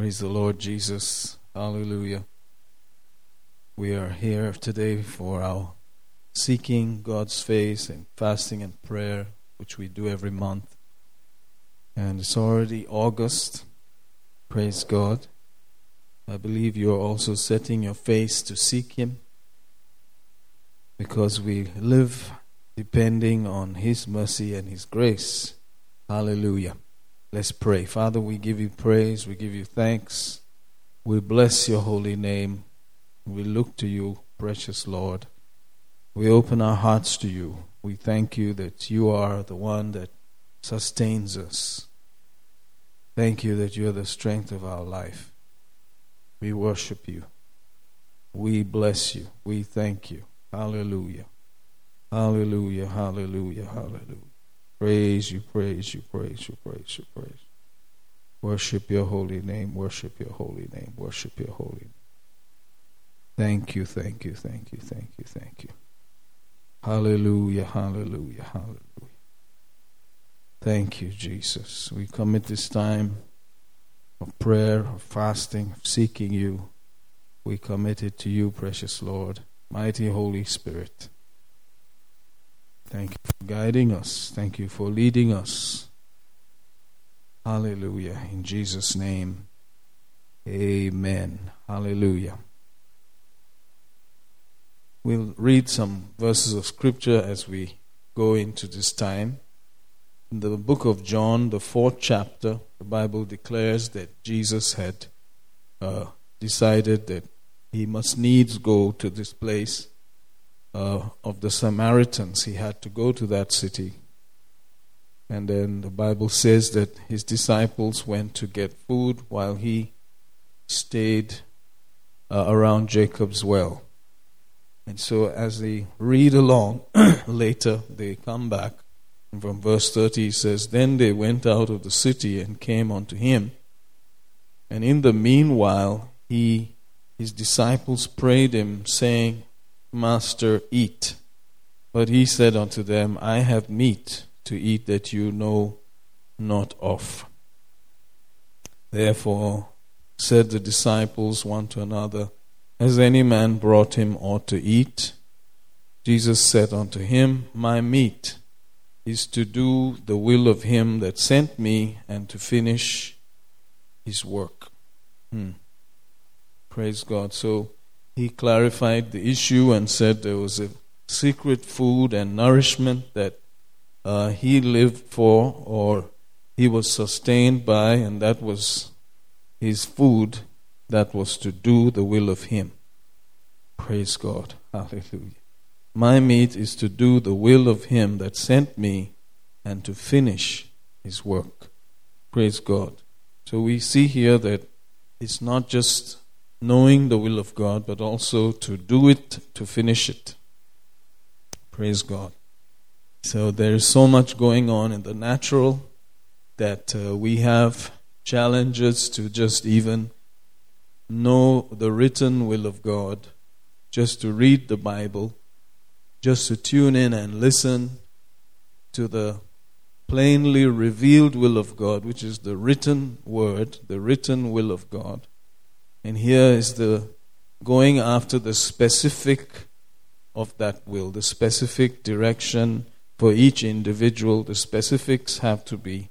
Praise the Lord Jesus. Hallelujah. We are here today for our seeking God's face and fasting and prayer, which we do every month. And it's already August. Praise God. I believe you are also setting your face to seek Him because we live depending on His mercy and His grace. Hallelujah. Let's pray. Father, we give you praise, we give you thanks. We bless your holy name. We look to you, precious Lord. We open our hearts to you. We thank you that you are the one that sustains us. Thank you that you are the strength of our life. We worship you. We bless you. We thank you. Hallelujah. Hallelujah. Hallelujah. Hallelujah. Praise you, praise you, praise you, praise you, praise you. Worship your holy name, worship your holy name, worship your holy name. Thank you, thank you, thank you, thank you, thank you. Hallelujah, hallelujah, hallelujah. Thank you, Jesus. We commit this time of prayer, of fasting, of seeking you. We commit it to you, precious Lord, mighty Holy Spirit. Thank you for guiding us. Thank you for leading us. Hallelujah. In Jesus' name, amen. Hallelujah. We'll read some verses of scripture as we go into this time. In the book of John, the fourth chapter, the Bible declares that Jesus had uh, decided that he must needs go to this place uh, of the Samaritans. He had to go to that city. And then the Bible says that his disciples went to get food while he stayed uh, around Jacob's well. And so, as they read along, later they come back. And from verse 30, he says, Then they went out of the city and came unto him. And in the meanwhile, he, his disciples prayed him, saying, Master, eat. But he said unto them, I have meat to eat that you know not of. Therefore said the disciples one to another, Has any man brought him aught to eat? Jesus said unto him, My meat is to do the will of him that sent me and to finish his work. Hmm. Praise God. So he clarified the issue and said there was a secret food and nourishment that uh, he lived for or he was sustained by, and that was his food that was to do the will of him. Praise God. Hallelujah. My meat is to do the will of him that sent me and to finish his work. Praise God. So we see here that it's not just knowing the will of God, but also to do it, to finish it. Praise God. So there is so much going on in the natural that uh, we have challenges to just even know the written will of God, just to read the Bible, just to tune in and listen to the plainly revealed will of God, which is the written word, the written will of God. And here is the going after the specific of that will, the specific direction for each individual. The specifics have to be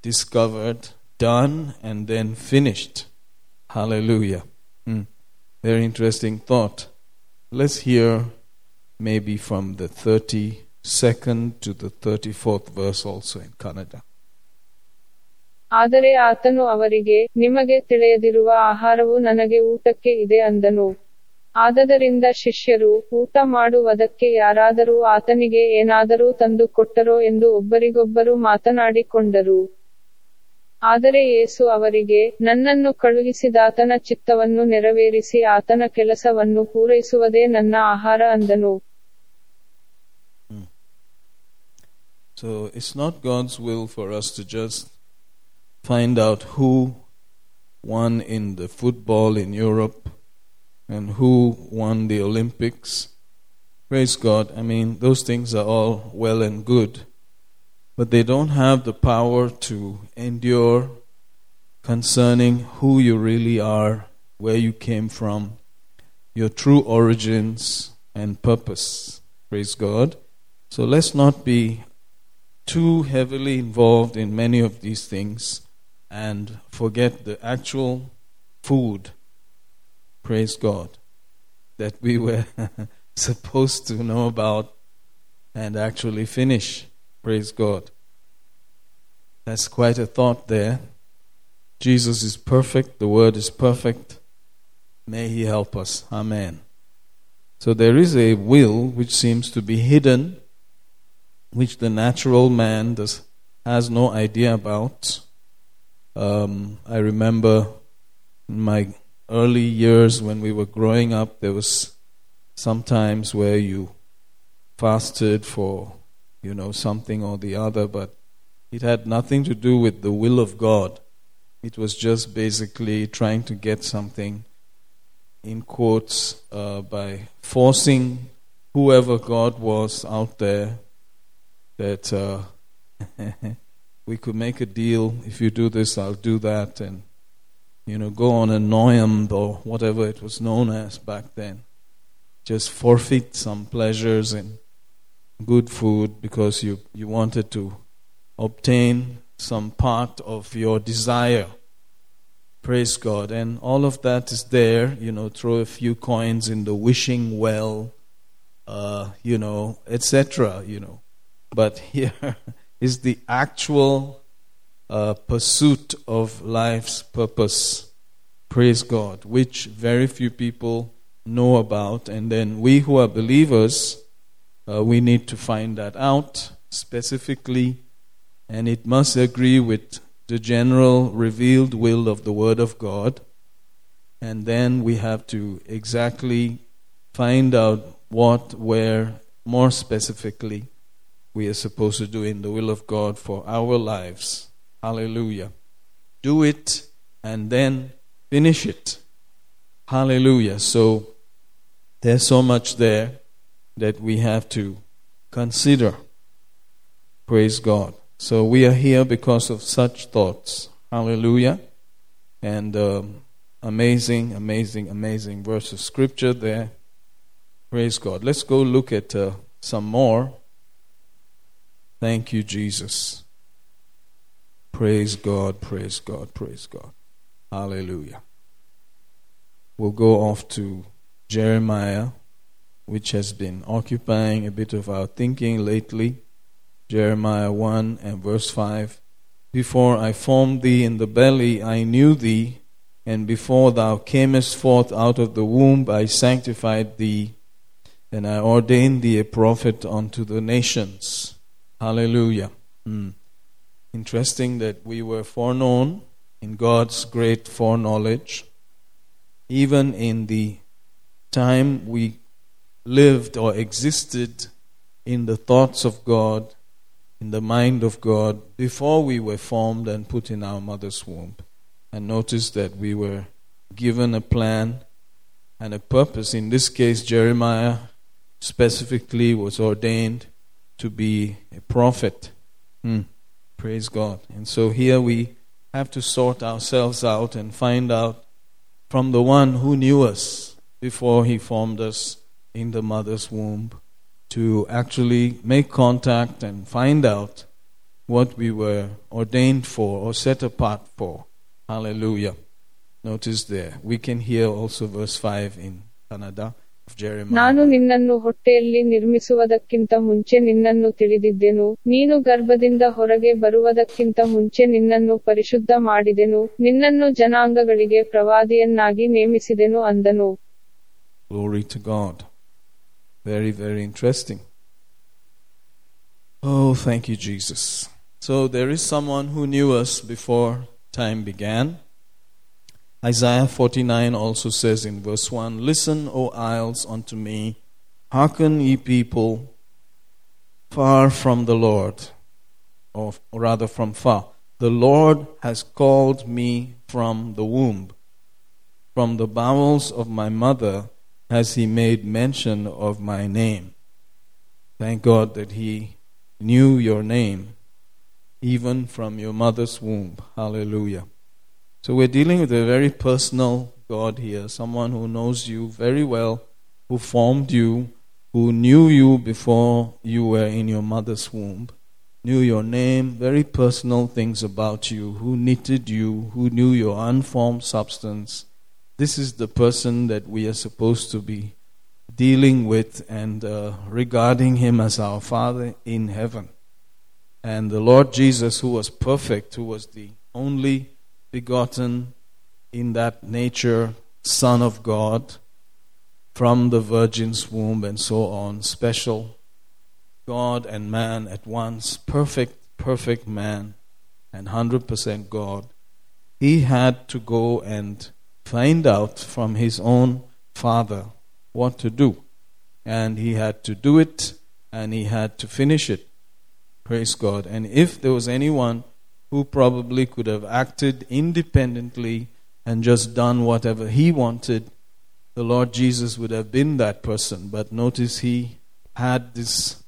discovered, done, and then finished. Hallelujah. Hmm. Very interesting thought. Let's hear maybe from the 32nd to the 34th verse also in Kannada. ಆದರೆ ಆತನು ಅವರಿಗೆ, ನಿಮಗೆ ತಿಳಿಯದಿರುವ ಆಹಾರವು ನನಗೆ ಊಟಕ್ಕೆ ಇದೆ ಅಂದನು. ಆದದರಿಂದ ಶಿಷ್ಯರು, ಊಟ ಮಾಡುವುದಕ್ಕೆ ಯಾರಾದರೂ ಆತನಿಗೆ ಏನಾದರೂ ತಂದು ಕೊಟ್ಟರೋ ಎಂದು ಒಬ್ಬರಿಗೊಬ್ಬರು ಮಾತನಾಡಿಕೊಂಡರು. ಆದರೆ ಯೇಸು ಅವರಿಗೆ, ನನ್ನನ್ನು ಕಳುಹಿಸಿದಾತನ ಚಿತ್ತವನ್ನು ನೆರವೇರಿಸಿ ಆತನ ಕೆಲಸವನ್ನು ಪೂರೈಸುವುದೇ ನನ್ನ ಆಹಾರ ಅಂದನು. So, it's not God's will for us to just find out who won in the football in Europe and who won the Olympics. Praise God. I mean, those things are all well and good, but they don't have the power to endure concerning who you really are, where you came from, your true origins and purpose. Praise God. So let's not be too heavily involved in many of these things and forget the actual food. Praise God. That we were supposed to know about and actually finish. Praise God. That's quite a thought there. Jesus is perfect, the Word is perfect. May He help us. Amen. So there is a will which seems to be hidden, which the natural man does, has no idea about. Um, I remember in my early years when we were growing up, there was sometimes where you fasted for, you know, something or the other, but it had nothing to do with the will of God. It was just basically trying to get something, in quotes, uh, by forcing whoever God was out there that uh, we could make a deal. If you do this, I'll do that. And, you know, go on a noyam or whatever it was known as back then. Just forfeit some pleasures and good food because you, you wanted to obtain some part of your desire. Praise God. And all of that is there. You know, throw a few coins in the wishing well, uh, you know, etc. You know. But here is the actual uh, pursuit of life's purpose. Praise God, which very few people know about. And then we who are believers, uh, we need to find that out specifically and it must agree with the general revealed will of the Word of God. And then we have to exactly find out what, where, more specifically, we are supposed to do in the will of God for our lives. Hallelujah. Do it and then finish it. Hallelujah. So there's so much there that we have to consider. Praise God. So we are here because of such thoughts. Hallelujah. And um, amazing, amazing, amazing verse of scripture there. Praise God. Let's go look at uh, some more. Thank you, Jesus. Praise God, praise God, praise God. Hallelujah. We'll go off to Jeremiah, which has been occupying a bit of our thinking lately. Jeremiah 1 and verse 5. Before I formed thee in the belly, I knew thee, and before thou camest forth out of the womb, I sanctified thee, and I ordained thee a prophet unto the nations. Hallelujah. Hmm. Interesting that we were foreknown in God's great foreknowledge, even in the time we lived or existed in the thoughts of God in the mind of God before we were formed and put in our mother's womb. And notice that we were given a plan and a purpose. In this case, Jeremiah specifically was ordained to be a prophet. Hmm. Praise God. And so here we have to sort ourselves out and find out from the one who knew us before he formed us in the mother's womb to actually make contact and find out what we were ordained for or set apart for. Hallelujah. Notice there. We can hear also verse 5 in Jeremiah. ನಾನು ನಿನ್ನನ್ನು ಹೊಟ್ಟೆಯಲ್ಲಿ ನಿರ್ಮಿಸುವುದಕ್ಕಿಂತ ಮುಂಚೆ ನಿನ್ನನ್ನು ತಿಳಿದಿದ್ದೆನು ನೀನು ಗರ್ಭದಿಂದ ಹೊರಗೆ ಬರುವುದಕ್ಕಿಂತ ಮುಂಚೆ ನಿನ್ನನ್ನು ಪರಿಶುದ್ಧ ಮಾಡಿದೆನು ನಿನ್ನನ್ನು ಜನಾಂಗಗಳಿಗೆ ಪ್ರವಾದಿಯನ್ನಾಗಿ ನೇಮಿಸಿದೆನು ಅಂದನು Glory to God. Very, very interesting. Oh, thank you, Jesus. So there is someone who knew us before time began. Isaiah 49 also says in verse 1 Listen, O isles, unto me, hearken, ye people, far from the Lord, or rather from far. The Lord has called me from the womb. From the bowels of my mother has he made mention of my name. Thank God that he knew your name even from your mother's womb. Hallelujah. So we're dealing with a very personal God here, someone who knows you very well, who formed you, who knew you before you were in your mother's womb, knew your name, very personal things about you, who knitted you, who knew your unformed substance. This is the person that we are supposed to be dealing with and uh, regarding him as our Father in heaven. And the Lord Jesus, who was perfect, who was the only begotten in that nature Son of God from the Virgin's womb and so on, special God and man at once, perfect, perfect man and 100% God. He had to go and find out from his own Father what to do. And he had to do it and he had to finish it. Praise God. And if there was anyone who probably could have acted independently and just done whatever he wanted, the Lord Jesus would have been that person. But notice he had this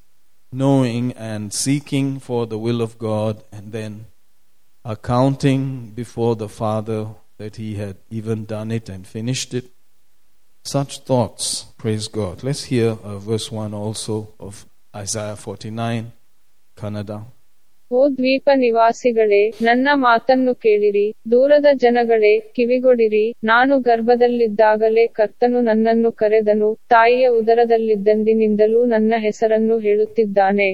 knowing and seeking for the will of God and then accounting before the Father that he had even done it and finished it. Such thoughts, praise God. Let's hear uh, verse 1 also of Isaiah 49, Kannada. ಓ ದ್ವೀಪ ನಿವಾಸಿಗಳೇ ನನ್ನ ಮಾತನ್ನು ಕೇಳಿರಿ ದೂರದ ಜನಗಳೇ ಕಿವಿಗೊಡಿರಿ ನಾನು ಗರ್ಭದಲ್ಲಿದ್ದಾಗಲೇ ಕರ್ತನು ನನ್ನನ್ನು ಕರೆದನು ತಾಯಿಯ ಉದರದಲ್ಲಿದ್ದಂದಿನಿಂದಲೂ ನನ್ನ ಹೆಸರನ್ನು ಹೇಳುತ್ತಿದ್ದಾನೆ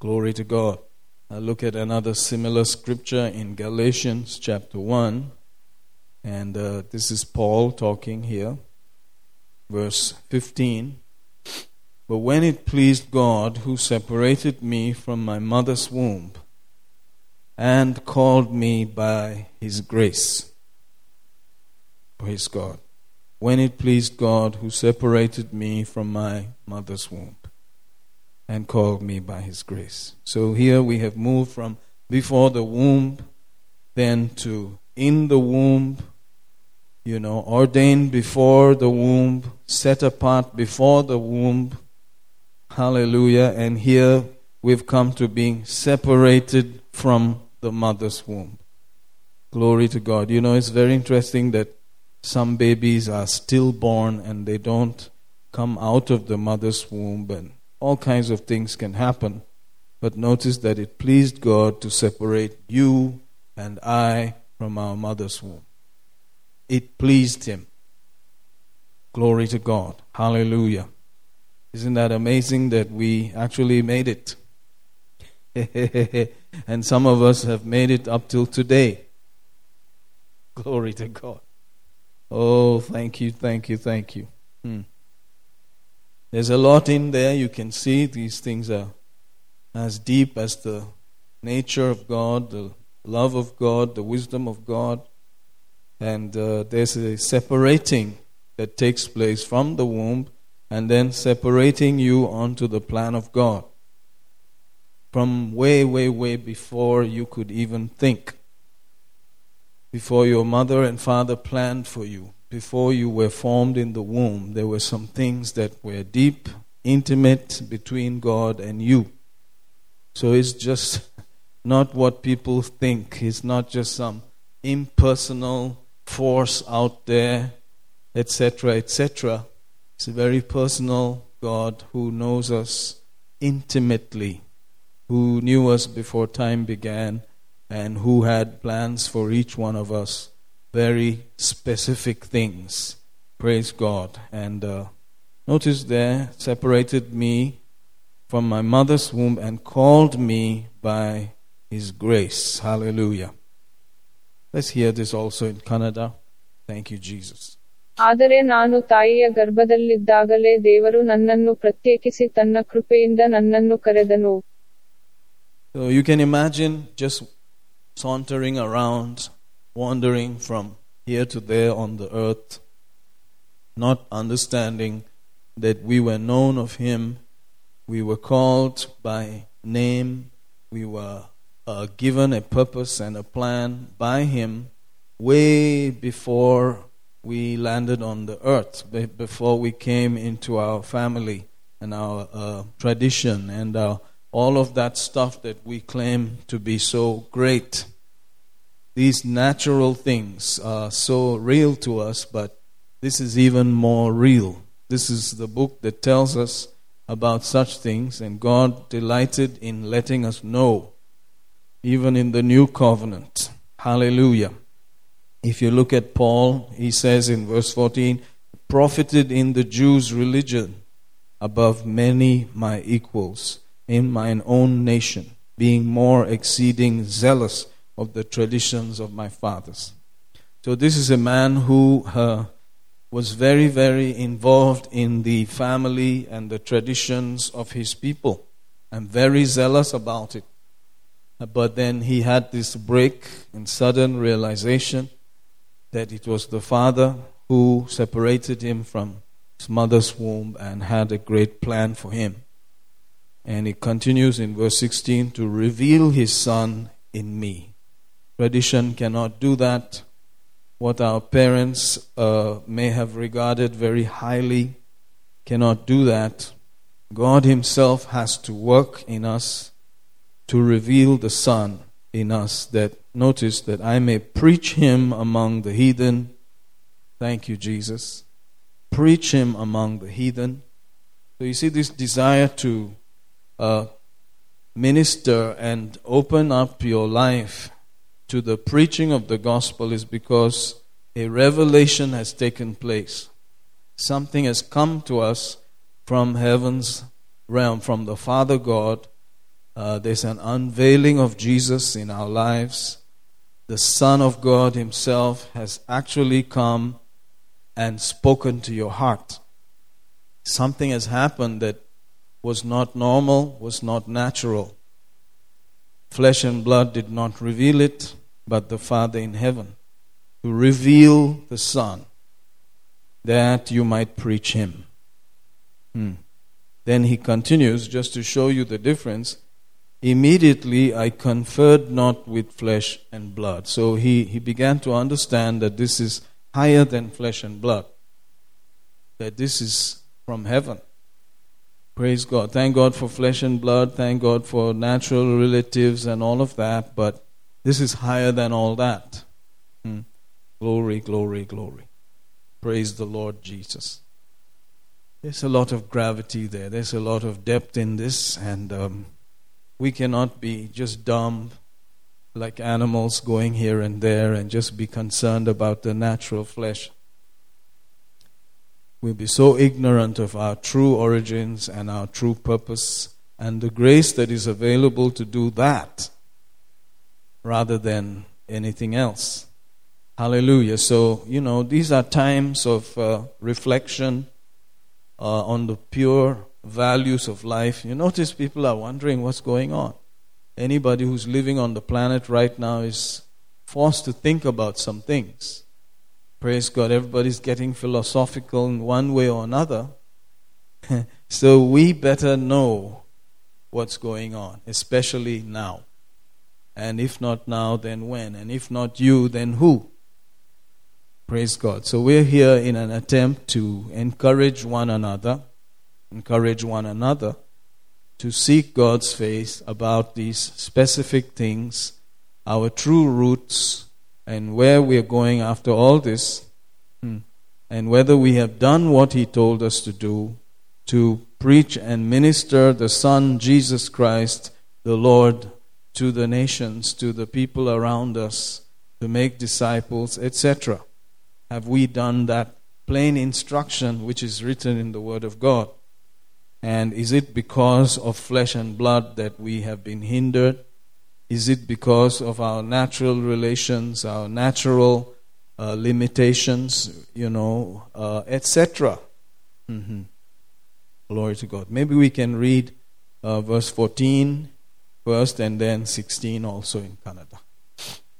Glory to God. Now look at another similar scripture in Galatians chapter 1. And uh, this is Paul talking here. Verse 15. But when it pleased God, who separated me from my mother's womb and called me by his grace. Praise God. When it pleased God, who separated me from my mother's womb and called me by his grace. So here we have moved from before the womb, then to in the womb, you know, ordained before the womb, set apart before the womb. Hallelujah. And here we've come to being separated from the mother's womb. Glory to God. You know, it's very interesting that some babies are stillborn and they don't come out of the mother's womb, and all kinds of things can happen. But notice that it pleased God to separate you and I from our mother's womb. It pleased Him. Glory to God. Hallelujah. Isn't that amazing that we actually made it? and some of us have made it up till today. Glory to God. Oh, thank you, thank you, thank you. Hmm. There's a lot in there. You can see these things are as deep as the nature of God, the love of God, the wisdom of God. And uh, there's a separating that takes place from the womb and then separating you onto the plan of God from way, way, way before you could even think. Before your mother and father planned for you, before you were formed in the womb, there were some things that were deep, intimate between God and you. So it's just not what people think. It's not just some impersonal force out there, etc., etc. It's a very personal God who knows us intimately, who knew us before time began, and who had plans for each one of us, very specific things. Praise God. And uh, notice there, separated me from my mother's womb and called me by his grace. Hallelujah. Let's hear this also in Kannada. Thank you, Jesus. ಆದರೆ ನಾನು ತಾಯಿಯ ಗರ್ಭದಲ್ಲಿದ್ದಾಗಲೇ ದೇವರು ನನ್ನನ್ನು ಪ್ರತ್ಯೇಕಿಸಿ ತನ್ನ ಕೃಪೆಯಿಂದ ನನ್ನನ್ನು ಕರೆದನು So you can imagine just sauntering around, wandering from here to there on the earth, not understanding that we were known of Him, we were called by name, we were uh, given a purpose and a plan by Him way before we landed on the earth, before we came into our family and our uh, tradition and our, all of that stuff that we claim to be so great. these natural things are so real to us, but this is even more real. This is the book that tells us about such things, and God delighted in letting us know, even in the new covenant. Hallelujah. If you look at Paul, he says in verse 14, profited in the Jews' religion above many my equals in mine own nation, being more exceeding zealous of the traditions of my fathers. So, this is a man who uh, was very, very involved in the family and the traditions of his people and very zealous about it. But then he had this break and sudden realization that it was the Father who separated him from his mother's womb and had a great plan for him. And he continues in verse 16 to reveal his Son in me. Tradition cannot do that. What our parents uh, may have regarded very highly cannot do that. God Himself has to work in us to reveal the Son in us. That notice that I may preach Him among the heathen. Thank you, Jesus. Preach Him among the heathen. So you see this desire to uh, minister and open up your life to the preaching of the gospel is because a revelation has taken place. Something has come to us from heaven's realm, from the Father God. Uh, there's an unveiling of Jesus in our lives. The Son of God Himself has actually come and spoken to your heart. Something has happened that was not normal, was not natural. Flesh and blood did not reveal it but the Father in heaven, to reveal the Son, that you might preach Him. Hmm. Then he continues, just to show you the difference. Immediately I conferred not with flesh and blood. So he, he began to understand that this is higher than flesh and blood, that this is from heaven. Praise God. Thank God for flesh and blood. Thank God for natural relatives and all of that. But this is higher than all that. Hmm. Glory, glory, glory. Praise the Lord Jesus. There's a lot of gravity there. There's a lot of depth in this, and um, we cannot be just dumb like animals going here and there and just be concerned about the natural flesh. We'll be so ignorant of our true origins and our true purpose and the grace that is available to do that rather than anything else. Hallelujah. So, you know, these are times of uh, reflection uh, on the pure values of life. You notice people are wondering what's going on. Anybody who's living on the planet right now is forced to think about some things. Praise God. Everybody's getting philosophical in one way or another. so we better know what's going on, especially now. And if not now, then when? And if not you, then who? Praise God. So we're here in an attempt to encourage one another, encourage one another to seek God's face about these specific things, our true roots, and where we're going after all this, hmm, and whether we have done what He told us to do to preach and minister the Son, Jesus Christ, the Lord to the nations, to the people around us, to make disciples, etc. Have we done that plain instruction which is written in the Word of God? And is it because of flesh and blood that we have been hindered? Is it because of our natural relations, our natural uh, limitations, you know, uh, etc.? Mm-hmm. Glory to God. Maybe we can read uh, verse 14 first and then 16 also in Kannada.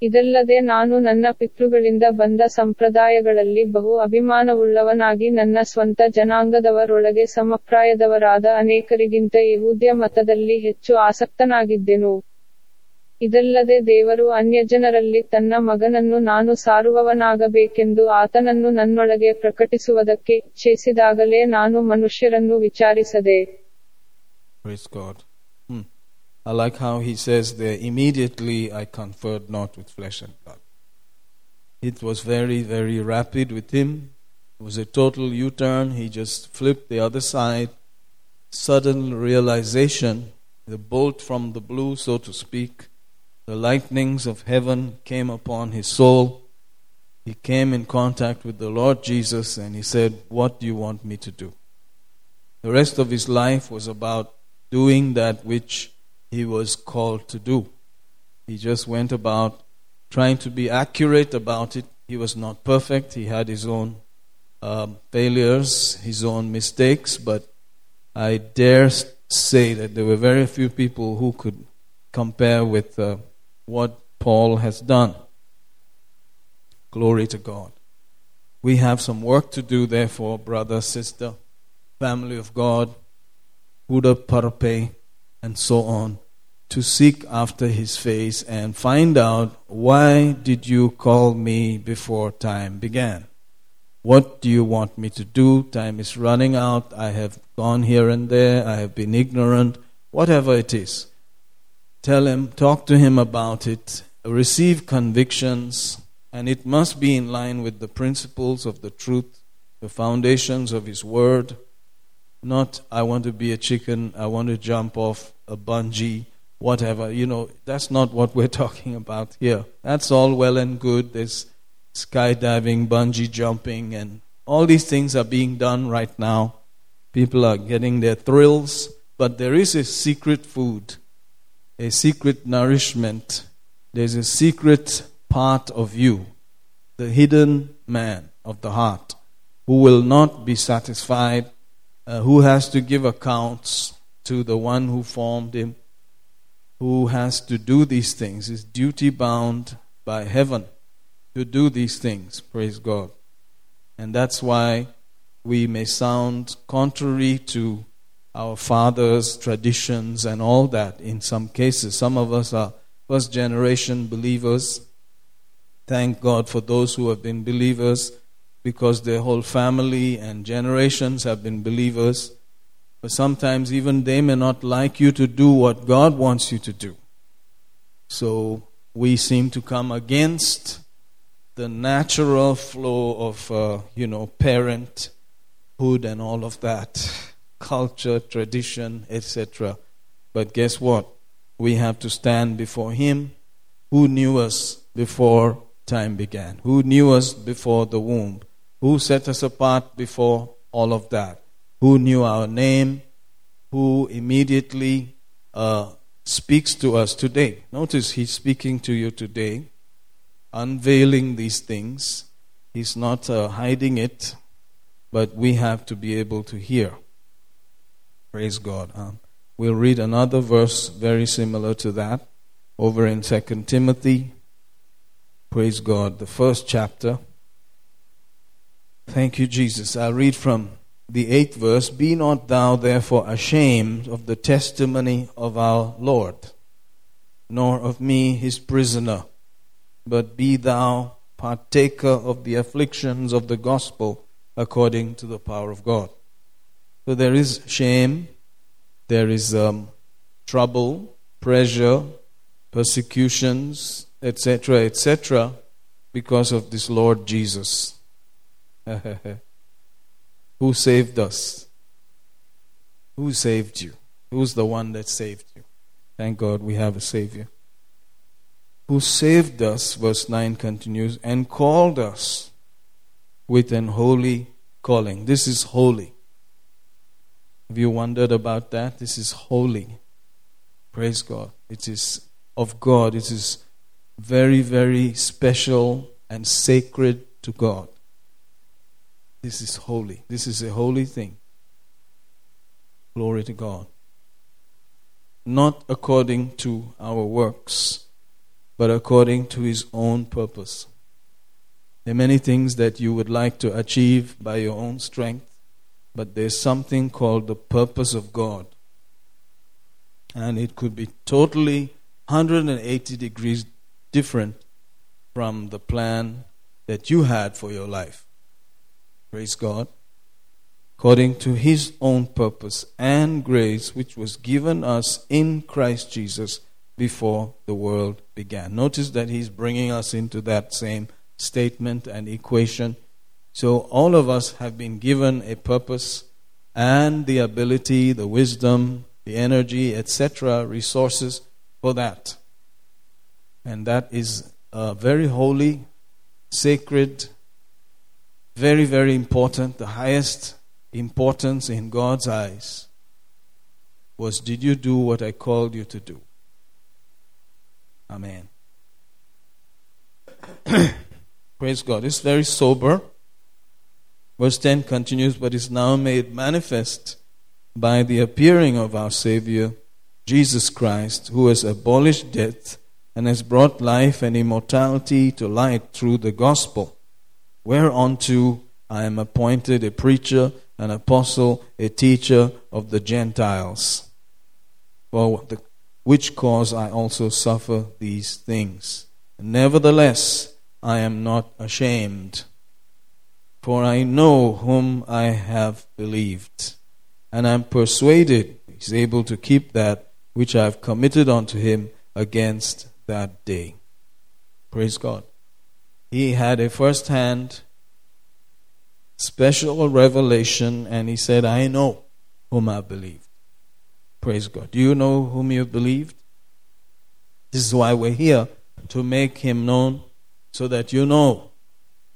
ಇದಲ್ಲದೆ ನಾನು ನನ್ನ ಪಿತೃಗಳಿಂದ ಬಂದ ಸಂಪ್ರದಾಯಗಳಲ್ಲಿ ಬಹು ಅಭಿಮಾನವುಳ್ಳವನಾಗಿ ನನ್ನ ಸ್ವಂತ ಜನಾಂಗದವರೊಳಗೆ ಸಮಪ್ರಾಯದವರಾದ ಅನೇಕರಿಗಿಂತ ಯಹೂದ್ಯ ಮತದಲ್ಲಿ ಹೆಚ್ಚು ಆಸಕ್ತನಾಗಿದ್ದೆನು ಇದಲ್ಲದೆ ದೇವರು ಅನ್ಯಜನರಲ್ಲಿ ತನ್ನ ಮಗನನ್ನು ನಾನು ಸಾರುವವನಾಗಬೇಕೆಂದು ಆತನನ್ನು ನನ್ನೊಳಗೆ ಪ್ರಕಟಿಸುವುದಕ್ಕೆ ಇಚ್ಛಿಸಿದಾಗಲೇ ನಾನು ಮನುಷ್ಯರನ್ನು ವಿಚಾರಿಸದೆ. I like how he says there, immediately I conferred not with flesh and blood. It was very, very rapid with him. It was a total U turn. He just flipped the other side. Sudden realization, the bolt from the blue, so to speak, the lightnings of heaven came upon his soul. He came in contact with the Lord Jesus and he said, What do you want me to do? The rest of his life was about doing that which he was called to do. He just went about trying to be accurate about it. He was not perfect, he had his own um, failures, his own mistakes, but I dare say that there were very few people who could compare with uh, what Paul has done. Glory to God. We have some work to do, therefore, brother, sister, family of God, Buddha Parape, and so on, to seek after his face and find out why did you call me before time began? What do you want me to do? Time is running out. I have gone here and there. I have been ignorant. Whatever it is. Tell him, talk to him about it. Receive convictions. And it must be in line with the principles of the truth, the foundations of his word. Not, I want to be a chicken. I want to jump off a bungee. Whatever. You know, that's not what we're talking about here. That's all well and good. There's skydiving, bungee jumping, and all these things are being done right now. People are getting their thrills, but there is a secret food, a secret nourishment. There's a secret part of you, the hidden man of the heart, who will not be satisfied, uh, who has to give accounts to the one who formed him, who has to do these things, is duty bound by heaven to do these things. Praise God. And that's why we may sound contrary to our fathers' traditions and all that in some cases. Some of us are first generation believers. Thank God for those who have been believers because their whole family and generations have been believers. But sometimes even they may not like you to do what God wants you to do. So we seem to come against the natural flow of, uh, you know, parenthood and all of that, culture, tradition, etc. But guess what? We have to stand before Him who knew us before time began, who knew us before the womb, who set us apart before all of that, who knew our name, who immediately uh, speaks to us today. Notice He's speaking to you today unveiling these things. He's not uh, hiding it, but we have to be able to hear. Praise God. Um, we'll read another verse very similar to that over in Second Timothy. Praise God, the first chapter. Thank you, Jesus. I'll read from the eighth verse Be not thou therefore ashamed of the testimony of our Lord, nor of me his prisoner but be thou partaker of the afflictions of the gospel according to the power of God. So there is shame, there is um, trouble, pressure, persecutions, etc., etc., because of this Lord Jesus. Who saved us? Who saved you? Who's the one that saved you? Thank God we have a Savior who saved us, verse 9 continues, and called us with an holy calling. This is holy. Have you wondered about that? This is holy. Praise God. It is of God. It is very, very special and sacred to God. This is holy. This is a holy thing. Glory to God. Not according to our works but according to His own purpose. There are many things that you would like to achieve by your own strength, but there's something called the purpose of God. And it could be totally 180 degrees different from the plan that you had for your life. Praise God. According to His own purpose and grace, which was given us in Christ Jesus before the world began. Notice that he's bringing us into that same statement and equation. So all of us have been given a purpose and the ability, the wisdom, the energy, etc., resources for that. And that is a very holy, sacred, very, very important, the highest importance in God's eyes was did you do what I called you to do? Amen. Praise God. It's very sober. Verse 10 continues, but is now made manifest by the appearing of our Savior, Jesus Christ, who has abolished death and has brought life and immortality to light through the gospel, whereunto I am appointed a preacher, an apostle, a teacher of the Gentiles, for the, which cause I also suffer these things. Nevertheless, I am not ashamed for I know whom I have believed, and I am persuaded he's able to keep that which I have committed unto him against that day. Praise God. He had a first hand special revelation, and he said, I know whom I believed. Praise God. Do you know whom you believed? This is why we're here to make him known so that you know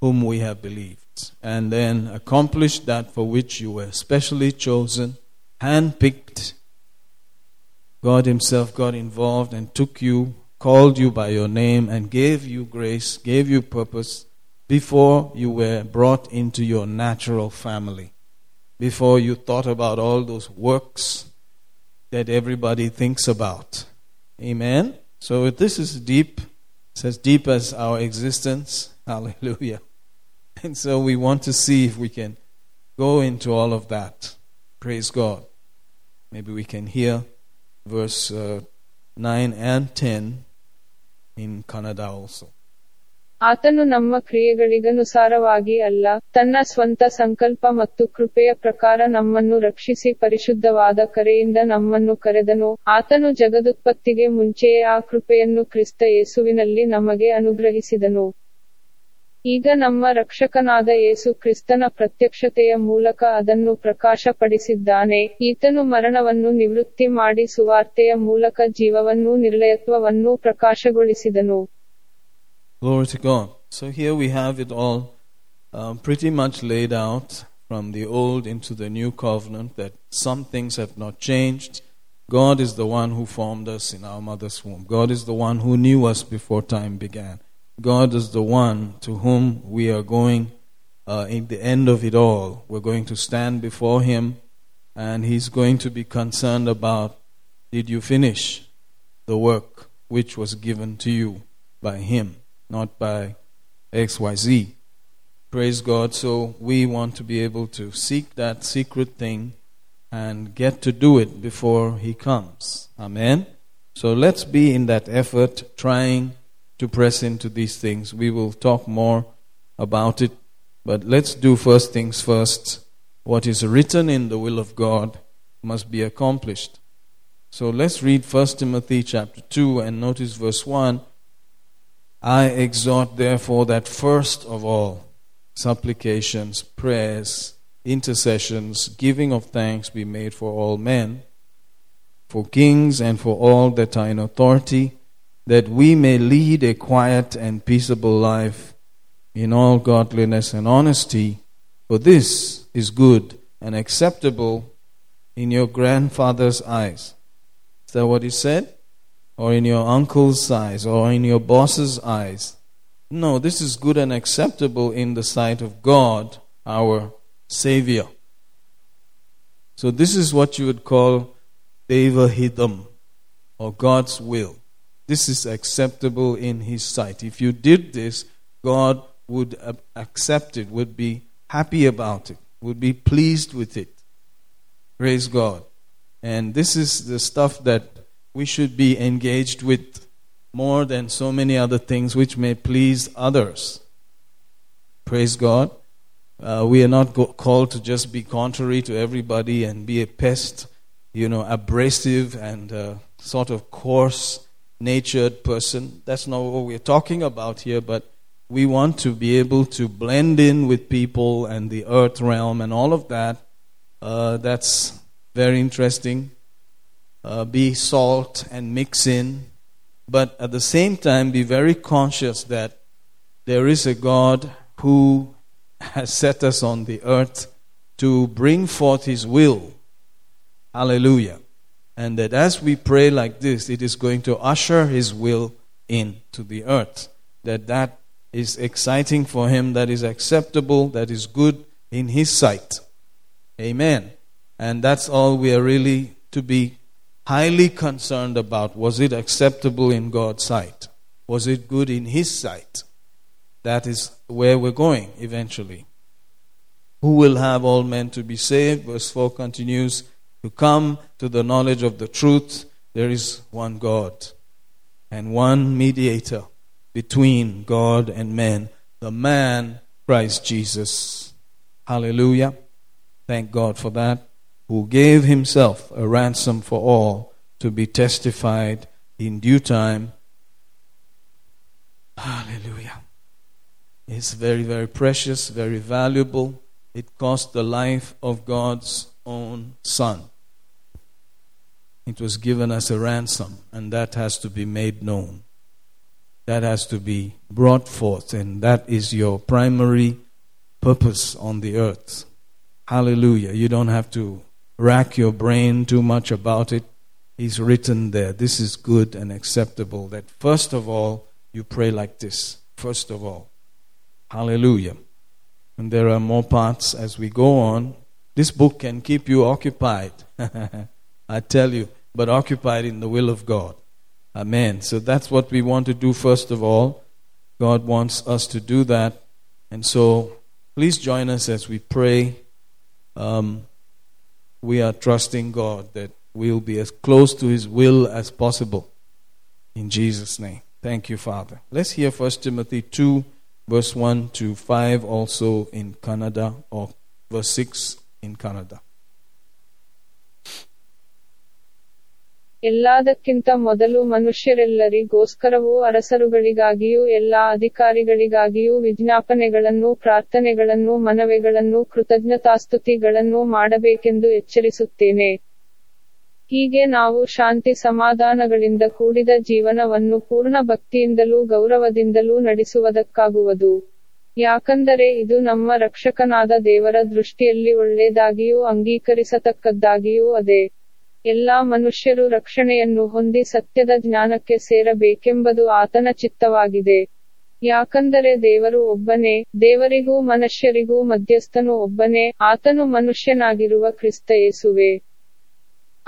whom we have believed and then accomplish that for which you were specially chosen, handpicked. God Himself got involved and took you, called you by your name, and gave you grace, gave you purpose before you were brought into your natural family, before you thought about all those works that everybody thinks about. Amen? So this is deep. It's as deep as our existence. Hallelujah. And so we want to see if we can go into all of that. Praise God. Maybe we can hear verse uh, 9 and 10 Kannada also. ಆತನು ನಮ್ಮ ಕ್ರಿಯೆಗಳಿಗನುಸಾರವಾಗಿ ಅಲ್ಲ, ತನ್ನ ಸ್ವಂತ ಸಂಕಲ್ಪ ಮತ್ತು ಕೃಪೆಯ ಪ್ರಕಾರ ನಮ್ಮನ್ನು ರಕ್ಷಿಸಿ ಪರಿಶುದ್ಧವಾದ ಕರೆಯಿಂದ ನಮ್ಮನ್ನು ಕರೆದನು ಆತನು ಜಗದುತ್ಪತ್ತಿಗೆ ಮುಂಚೆಯೇ ಆ ಕೃಪೆಯನ್ನು ಕ್ರಿಸ್ತ ಯೇಸುವಿನಲ್ಲಿ ನಮಗೆ ಅನುಗ್ರಹಿಸಿದನು ಈಗ ನಮ್ಮ ರಕ್ಷಕನಾದ ಯೇಸು ಕ್ರಿಸ್ತನ ಪ್ರತ್ಯಕ್ಷತೆಯ ಮೂಲಕ ಅದನ್ನು ಪ್ರಕಾಶಪಡಿಸಿದ್ದಾನೆ ಈತನು ಮರಣವನ್ನು ನಿವೃತ್ತಿ ಮಾಡಿ ಸುವಾರ್ತೆಯ ಮೂಲಕ ಜೀವವನ್ನು ನಿರ್ಲಯತ್ವವನ್ನು ಪ್ರಕಾಶಗೊಳಿಸಿದನು Glory to God. So here we have it all um, pretty much laid out from the old into the new covenant that some things have not changed. God is the one who formed us in our mother's womb. God is the one who knew us before time began. God is the one to whom we are going uh, in the end of it all. We're going to stand before Him, and He's going to be concerned about did you finish the work which was given to you by Him, not by XYZ. Praise God. So we want to be able to seek that secret thing and get to do it before He comes. Amen. So let's be in that effort, trying to press into these things. We will talk more about it, but let's do first things first. What is written in the will of God must be accomplished. So let's read 1 Timothy chapter 2 and notice verse 1. I exhort therefore that first of all supplications, prayers, intercessions, giving of thanks be made for all men, for kings and for all that are in authority that we may lead a quiet and peaceable life in all godliness and honesty. For this is good and acceptable in your grandfather's eyes. Is that what he said? Or in your uncle's eyes? Or in your boss's eyes? No, this is good and acceptable in the sight of God, our Savior. So, this is what you would call Devahidam, or God's will. This is acceptable in His sight. If you did this, God would accept it, would be happy about it, would be pleased with it. Praise God. And this is the stuff that we should be engaged with more than so many other things which may please others. Praise God. Uh, we are not go- called to just be contrary to everybody and be a pest, you know, abrasive and uh, sort of coarse natured person. That's not what we're talking about here, but we want to be able to blend in with people and the earth realm and all of that. Uh, that's very interesting. Uh, be salt and mix in, but at the same time, be very conscious that there is a God who has set us on the earth to bring forth His will. Hallelujah. And that as we pray like this, it is going to usher His will into the earth. That that is exciting for him, that is acceptable, that is good in his sight. Amen. And that's all we are really to be highly concerned about. Was it acceptable in God's sight? Was it good in his sight? That is where we're going eventually. Who will have all men to be saved? Verse 4 continues to come to the knowledge of the truth. There is one God and one mediator between God and man, the man Christ Jesus. Hallelujah. Thank God for that. Who gave himself a ransom for all to be testified in due time. Hallelujah. It's very, very precious, very valuable. It cost the life of God's own Son. It was given as a ransom, and that has to be made known that has to be brought forth, and that is your primary purpose on the earth. Hallelujah. You don't have to rack your brain too much about it. It's written there. This is good and acceptable. That first of all, you pray like this. First of all. Hallelujah. And there are more parts as we go on. This book can keep you occupied. I tell you, but occupied in the will of God. Amen. So that's what we want to do first of all. God wants us to do that. And so please join us as we pray. Um, we are trusting God that we'll be as close to His will as possible. In Jesus' name. Thank you, Father. Let's hear 1 Timothy 2, verse 1 to 5, also in Kannada, or verse 6 in Kannada. ಎಲ್ಲಾದಕ್ಕಿಂತ ಮೊದಲು ಮನುಷ್ಯರೆಲ್ಲರಿಗೋಸ್ಕರವೂ ಅರಸರುಗಳಿಗಾಗಿಯೂ ಎಲ್ಲಾ ಅಧಿಕಾರಿಗಳಿಗಾಗಿಯೂ ವಿಜ್ಞಾಪನೆಗಳನ್ನು, ಪ್ರಾರ್ಥನೆಗಳನ್ನು, ಮನವಿಗಳನ್ನು, ಕೃತಜ್ಞತಾಸ್ತುತಿಗಳನ್ನು ಮಾಡಬೇಕೆಂದು ಎಚ್ಚರಿಸುತ್ತೇನೆ. ಹೀಗೆ ನಾವು ಶಾಂತಿ ಸಮಾಧಾನಗಳಿಂದ ಕೂಡಿದ ಜೀವನವನ್ನು ಪೂರ್ಣ ಭಕ್ತಿಯಿಂದಲೂ ಗೌರವದಿಂದಲೂ ನಡೆಸುವುದಕ್ಕಾಗುವುದು. ಯಾಕಂದರೆ ಇದು ನಮ್ಮ ರಕ್ಷಕನಾದ ದೇವರ ದೃಷ್ಟಿಯಲ್ಲಿ ಒಳ್ಳೆಯದಾಗಿಯೂ ಅಂಗೀಕರಿಸತಕ್ಕದ್ದಾಗಿಯೂ ಅದೇ. ಎಲ್ಲಾ ಮನುಷ್ಯರು ರಕ್ಷಣೆಯನ್ನು ಹೊಂದಿ ಸತ್ಯದ ಜ್ಞಾನಕ್ಕೆ ಸೇರಬೇಕೆಂಬುದು ಆತನ ಚಿತ್ತವಾಗಿದೆ. ಯಾಕಂದರೆ ದೇವರು ಒಬ್ಬನೇ ದೇವರಿಗೂ ಮನುಷ್ಯರಿಗೂ ಮಧ್ಯಸ್ಥನು ಒಬ್ಬನೇ ಆತನು ಮನುಷ್ಯನಾಗಿರುವ ಕ್ರಿಸ್ತ ಯೇಸುವೆ.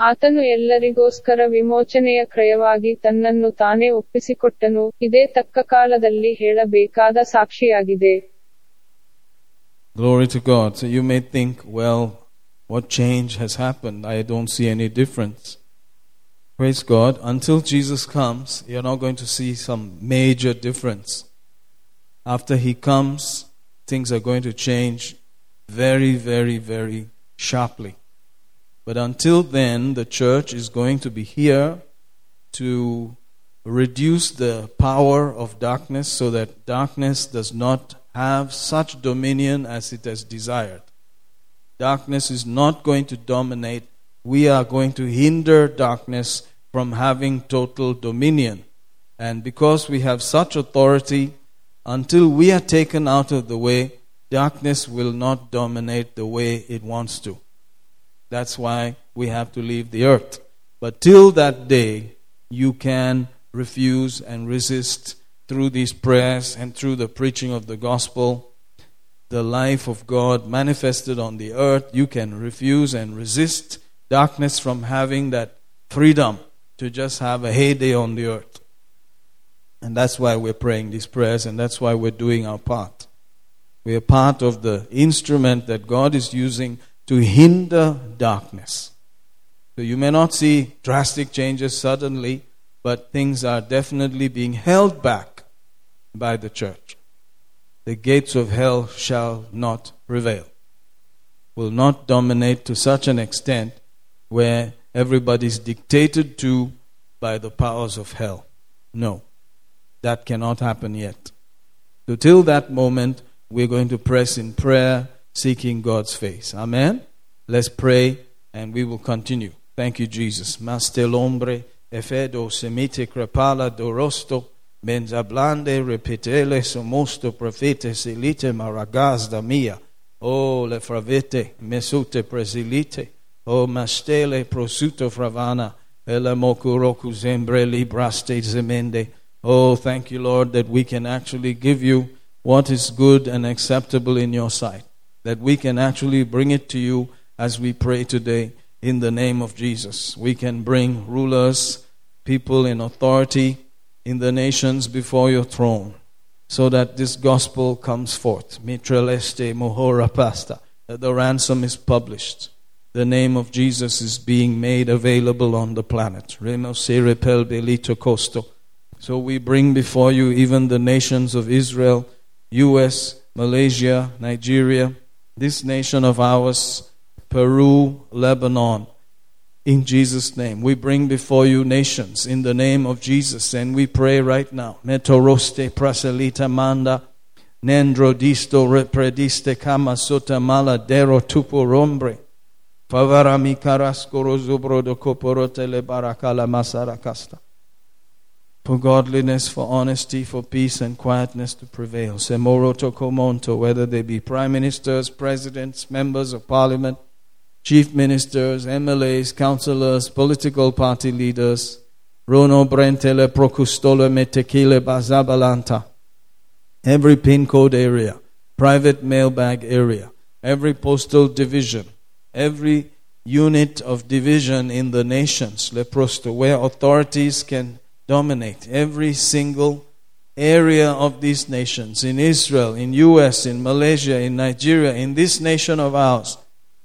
ಆತನು ಎಲ್ಲರಿಗೋಸ್ಕರ ವಿಮೋಚನೆಯ ಕ್ರಯವಾಗಿ ತನ್ನನ್ನು ತಾನೇ ಒಪ್ಪಿಸಿಕೊಟ್ಟನು ಇದೇ ತಕ್ಕ ಕಾಲದಲ್ಲಿ ಹೇಳಬೇಕಾದ ಸಾಕ್ಷಿಯಾಗಿದೆ. Glory to God. So you may think, well, what change has happened? I don't see any difference. Praise God. Until Jesus comes, you're not going to see some major difference. After he comes, things are going to change very, very, very sharply. But until then, the church is going to be here to reduce the power of darkness so that darkness does not have such dominion as it has desired. Darkness is not going to dominate. We are going to hinder darkness from having total dominion. And because we have such authority, until we are taken out of the way, darkness will not dominate the way it wants to. That's why we have to leave the earth. But till that day, you can refuse and resist through these prayers and through the preaching of the gospel the life of God manifested on the earth, you can refuse and resist darkness from having that freedom to just have a heyday on the earth. And that's why we're praying these prayers, and that's why we're doing our part. We are part of the instrument that God is using to hinder darkness. So you may not see drastic changes suddenly, but things are definitely being held back by the church the gates of hell shall not prevail. Will not dominate to such an extent where everybody's dictated to by the powers of hell. No, that cannot happen yet. So, till that moment, we're going to press in prayer, seeking God's face. Amen? Let's pray and we will continue. Thank you, Jesus. Efedo, semite crepala, dorosto, benzablande, repetele, somosto, profete, selite, maragazda mia. Oh, le fravete, mesute, presilite. Oh, mastele, prosuto, fravana. Ele mokuroku zembre, libraste, zemende. Oh, thank you, Lord, that we can actually give you what is good and acceptable in your sight. That we can actually bring it to you as we pray today in the name of Jesus. We can bring rulers, people in authority in the nations before your throne so that this gospel comes forth. Mitraleste mohora pasta. That the ransom is published. The name of Jesus is being made available on the planet. Remo serepel belito costo. So we bring before you even the nations of Israel, US, Malaysia, Nigeria, this nation of ours, Peru, Lebanon. In Jesus' name, we bring before you nations in the name of Jesus, and we pray right now. Metoroste praselita manda, nendro disto reprediste kama sota mala dero tupo rombre. Favarami carascoro zubro do coporote le barakala masarakasta for godliness, for honesty, for peace and quietness to prevail. Semoroto komonto, whether they be prime ministers, presidents, members of parliament, chief ministers, MLAs, councillors, political party leaders, Rono Brentele Procustole Metekile Bazabalanta, every pin code area, private mailbag area, every postal division, every unit of division in the nations, leprosto, where authorities can dominate. Every single area of these nations in Israel, in US, in Malaysia, in Nigeria, in this nation of ours,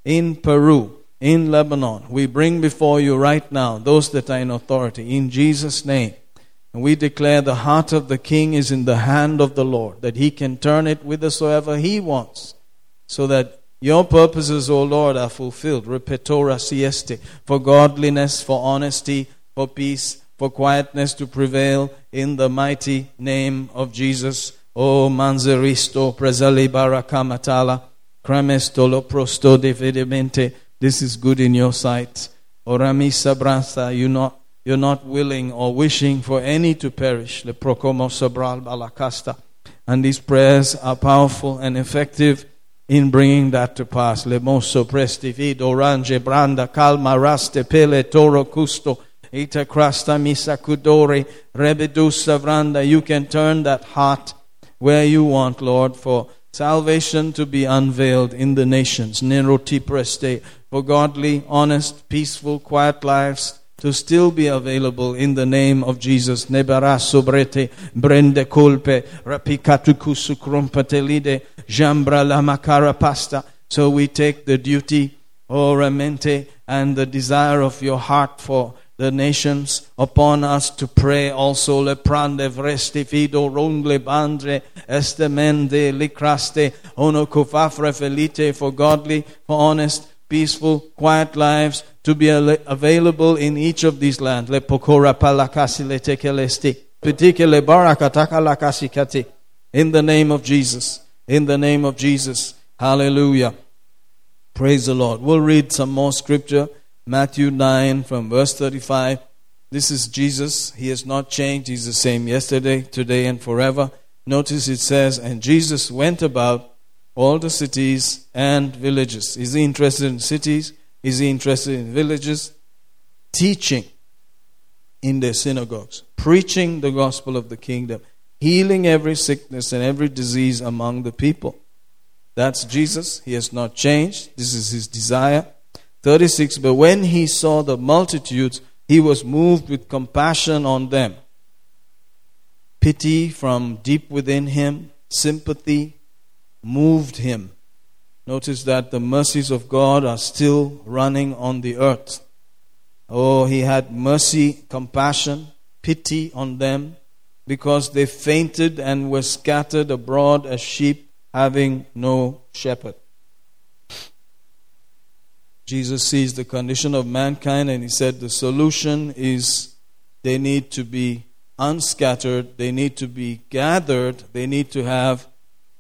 in Peru, in Lebanon. We bring before you right now those that are in authority in Jesus' name. And we declare the heart of the king is in the hand of the Lord, that he can turn it whithersoever he wants, so that your purposes, O Lord, are fulfilled. Repetora sieste, for godliness, for honesty, for peace, for quietness to prevail in the mighty name of Jesus. O manzeristo presali barakamatala, prosto devidemente. This is good in your sight. Orami sabrasta, you not you're not willing or wishing for any to perish. Le procomo sabral balakasta. And these prayers are powerful and effective in bringing that to pass. Le mosso prestivid orange branda calma raste pele toro custo Ita crasta krasta misakudore rebedusa vranda. You can turn that heart where you want, Lord, for salvation to be unveiled in the nations. Neroti preste. For godly, honest, peaceful, quiet lives to still be available in the name of Jesus. Nebara sobrete brende colpe rapikatu kusukrumpatelide jambra la makara pasta. So we take the duty, O ramente, and the desire of your heart for the nations upon us to pray also. Le prande vresti fido rongle bandre este estemende licraste ono kufafre felite for godly for honest peaceful quiet lives to be available in each of these lands le pokora palakasi le tekelesti particularly barakataka lakasikati in the name of Jesus in the name of Jesus hallelujah. Praise the Lord. We'll read some more scripture Matthew 9 from verse 35. This is Jesus. He has not changed. He's the same yesterday, today, and forever. Notice it says, And Jesus went about all the cities and villages. Is he interested in cities? Is he interested in villages? Teaching in their synagogues, preaching the gospel of the kingdom, healing every sickness and every disease among the people. That's Jesus. He has not changed. This is his desire. 36 But when he saw the multitudes, he was moved with compassion on them. Pity from deep within him, sympathy moved him. Notice that the mercies of God are still running on the earth. Oh, he had mercy, compassion, pity on them because they fainted and were scattered abroad as sheep having no shepherd. Jesus sees the condition of mankind and he said the solution is they need to be unscattered. They need to be gathered. They need to have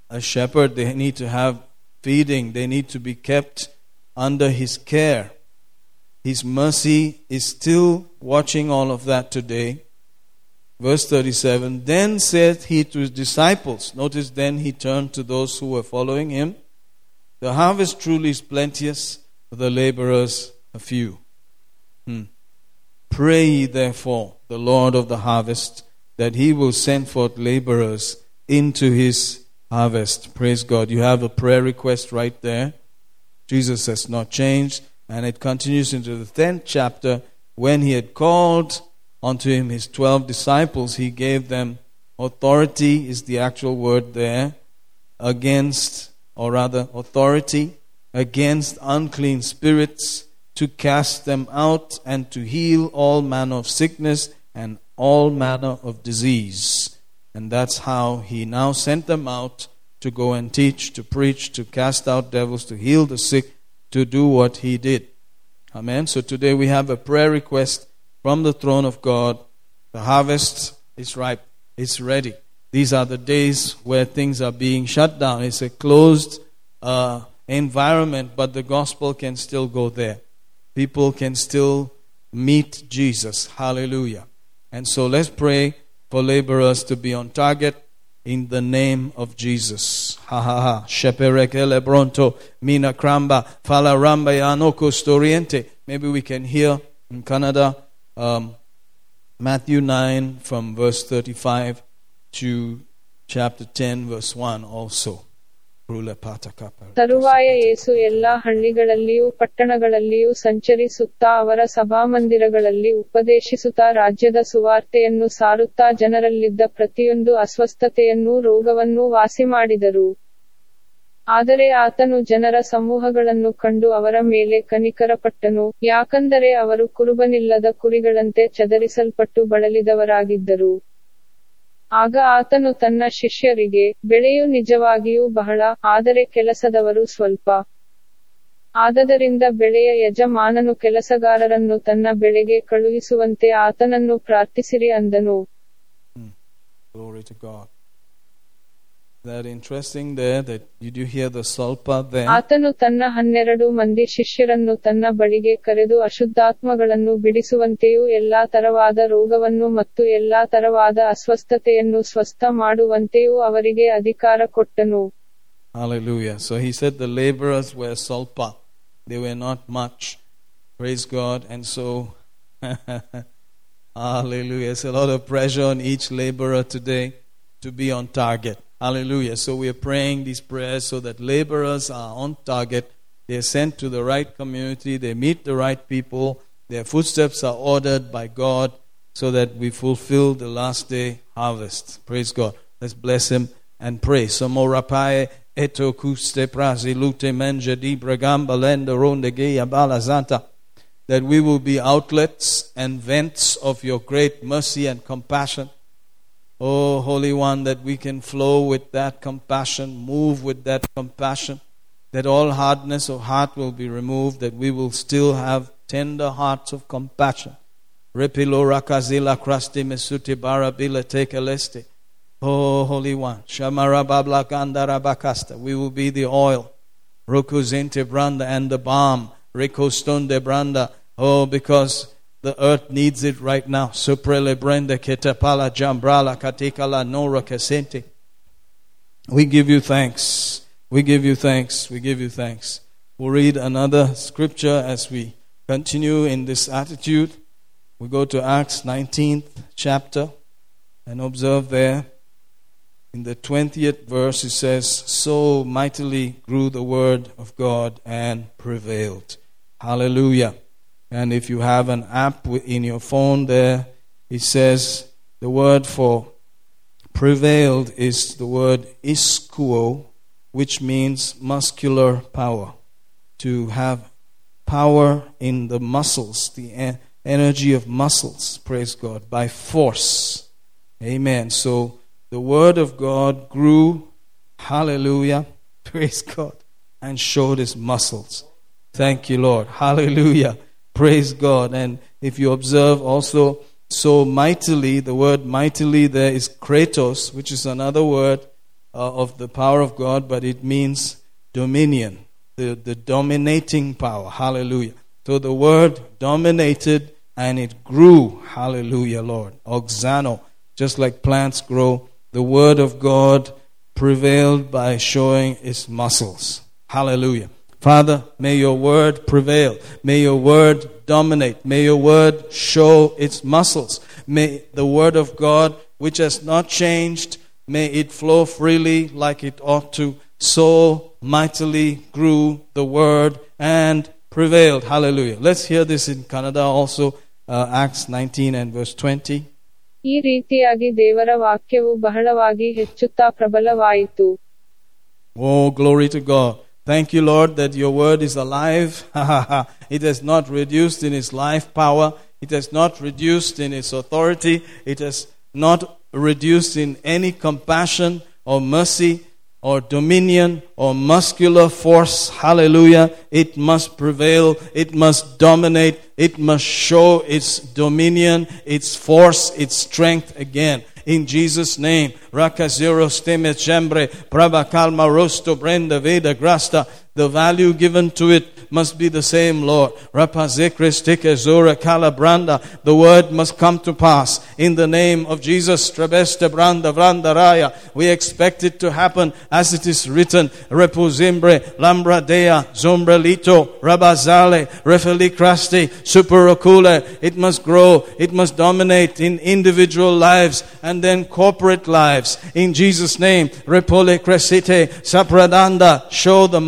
a shepherd. They need to have feeding. They need to be kept under his care. His mercy is still watching all of that today. Verse 37 Then said he to his disciples, notice then he turned to those who were following him, The harvest truly is plenteous, the laborers a few. Hmm. Pray therefore the Lord of the harvest that he will send forth laborers into his harvest. Praise God. You have a prayer request right there. Jesus has not changed. And it continues into the 10th chapter. When he had called unto him his 12 disciples, he gave them authority, is the actual word there, against, or rather, authority against unclean spirits to cast them out and to heal all manner of sickness and all manner of disease. And that's how he now sent them out to go and teach, to preach, to cast out devils, to heal the sick, to do what he did. Amen. So today we have a prayer request from the throne of God. The harvest is ripe, it's ready. These are the days where things are being shut down. It's a closed uh, environment, but the gospel can still go there people can still meet Jesus. Hallelujah. And so let's pray for laborers to be on target in the name of Jesus. Ha ha ha. Sheperekele bronto mina kramba fala ramba yanoko storiente. Maybe we can hear in Kannada um, Matthew 9 from verse 35 to chapter 10 verse 1 also. ತರುವಾಯ ಯೇಸು ಎಲ್ಲಾ ಹಳ್ಳಿಗಳಲ್ಲಿಯೂ, ಪಟ್ಟಣಗಳಲ್ಲಿಯೂ ಸಂಚರಿಸುತ್ತಾ ಅವರ ಸಭಾಮಂದಿರಗಳಲ್ಲಿ ಉಪದೇಶಿಸುತ್ತಾ ರಾಜ್ಯದ ಸುವಾರ್ತೆಯನ್ನು ಸಾರುತ್ತಾ ಜನರಲ್ಲಿದ್ದ ಪ್ರತಿಯೊಂದು ಅಸ್ವಸ್ಥತೆಯನ್ನೂ ರೋಗವನ್ನೂ ವಾಸಿಮಾಡಿದರು. ಆದರೆ ಆತನು ಜನರ ಸಮೂಹಗಳನ್ನು ಕಂಡು ಅವರ ಮೇಲೆ ಕನಿಕರಪಟ್ಟನು. ಯಾಕಂದರೆ ಅವರು ಕುರುಬನಿಲ್ಲದ ಕುರಿಗಳಂತೆ ಚದರಿಸಲ್ಪಟ್ಟು ಬಳಲಿದವರಾಗಿದ್ದರು. ಆಗ ಆತನು ತನ್ನ ಶಿಷ್ಯರಿಗೆ, ಬೆಳೆಯು ನಿಜವಾಗಿಯೂ ಬಹಳ, ಆದರೆ ಕೆಲಸದವರು ಸ್ವಲ್ಪ. ಆದದರಿಂದ ಬೆಳೆಯ ಯಜಮಾನನು ಕೆಲಸಗಾರರನ್ನು ತನ್ನ ಬೆಳೆಗೆ ಕಳುಹಿಸುವಂತೆ ಆತನನ್ನು ಪ್ರಾರ್ಥಿಸಿರಿ ಅಂದನು. ಆತನು ತನ್ನ ಹನ್ನೆರಡು ಮಂದಿ ಶಿಷ್ಯರನ್ನು ತನ್ನ ಬಳಿಗೆ ಕರೆದು ಅಶುದ್ಧಾತ್ಮಗಳನ್ನು ಬಿಡಿಸುವಂತೆಯೂ ಎಲ್ಲಾ ತರವಾದ ರೋಗವನ್ನು ಮತ್ತು ಎಲ್ಲಾ ತರವಾದ ಅಸ್ವಸ್ಥತೆಯನ್ನು ಸ್ವಸ್ಥ ಮಾಡುವಂತೆಯೂ ಅವರಿಗೆ ಅಧಿಕಾರ ಕೊಟ್ಟನು Hallelujah. So he said the laborers were salpa. They were not much. Praise God. And so, hallelujah. It's a lot of pressure on each laborer today to be on target. Hallelujah. So we are praying these prayers so that laborers are on target. They are sent to the right community. They meet the right people. Their footsteps are ordered by God so that we fulfill the last day harvest. Praise God. Let's bless Him and pray. Somorapae eto kuste prazi lute menja di bragamba lenda ronde geya balazanta. That we will be outlets and vents of your great mercy and compassion Oh, Holy One, that we can flow with that compassion, move with that compassion, that all hardness of heart will be removed, that we will still have tender hearts of compassion. Repilo rakazila krasti mesuti barabila. Oh, Holy One, Shamara babla bakasta. We will be the oil. Rokuzente branda and the balm. Rekostonde branda. Oh, because the earth needs it right now. Jambrala nora. We give you thanks. We give you thanks. We give you thanks. We'll read another scripture as we continue in this attitude. We go to Acts 19th chapter and observe there in the 20th verse it says, So mightily grew the word of God and prevailed. Hallelujah. And if you have an app in your phone there, it says the word for prevailed is the word ischuo, which means muscular power. To have power in the muscles, the energy of muscles, praise God, by force. Amen. So the word of God grew, hallelujah, praise God, and showed his muscles. Thank you, Lord. Hallelujah. Praise God. And if you observe also so mightily. The word mightily there is kratos, which is another word uh, of the power of God, but it means dominion, the, the dominating power. Hallelujah. So the word dominated and it grew. Hallelujah, Lord. Auxano, just like plants grow, the word of God prevailed by showing its muscles. Hallelujah. Father, may your word prevail. May your word dominate. May your word show its muscles. May the word of God, which has not changed, may it flow freely like it ought to. So mightily grew the word and prevailed. Hallelujah. Let's hear this in Canada also, uh, Acts 19 and verse 20. ಈ ರೀತಿಯಾಗಿ ದೇವರ ವಾಕ್ಯವು ಬಹಳವಾಗಿ ಹೆಚ್ಚುತ್ತಾ ಪ್ರಬಲವಾಯಿತು Oh, glory to God. Thank you, Lord, that your word is alive. it has not reduced in its life power. It has not reduced in its authority. It has not reduced in any compassion or mercy or dominion or muscular force. Hallelujah. It must prevail. It must dominate. It must show its dominion, its force, its strength again. In Jesus' name. Rakazero steme chembre, prabakalma rosto brenda veda grasta. The value given to it must be the same, Lord. Kalabranda. The word must come to pass. In the name of Jesus, Trabesta branda vranda raya. We expect it to happen as it is written. Repuzimbre, lambra dea, zombrelito, rabazale, refeli crasti, superocule. It must grow. It must dominate in individual lives and then corporate lives. In Jesus' name, repole crescite, sapradanda. Show the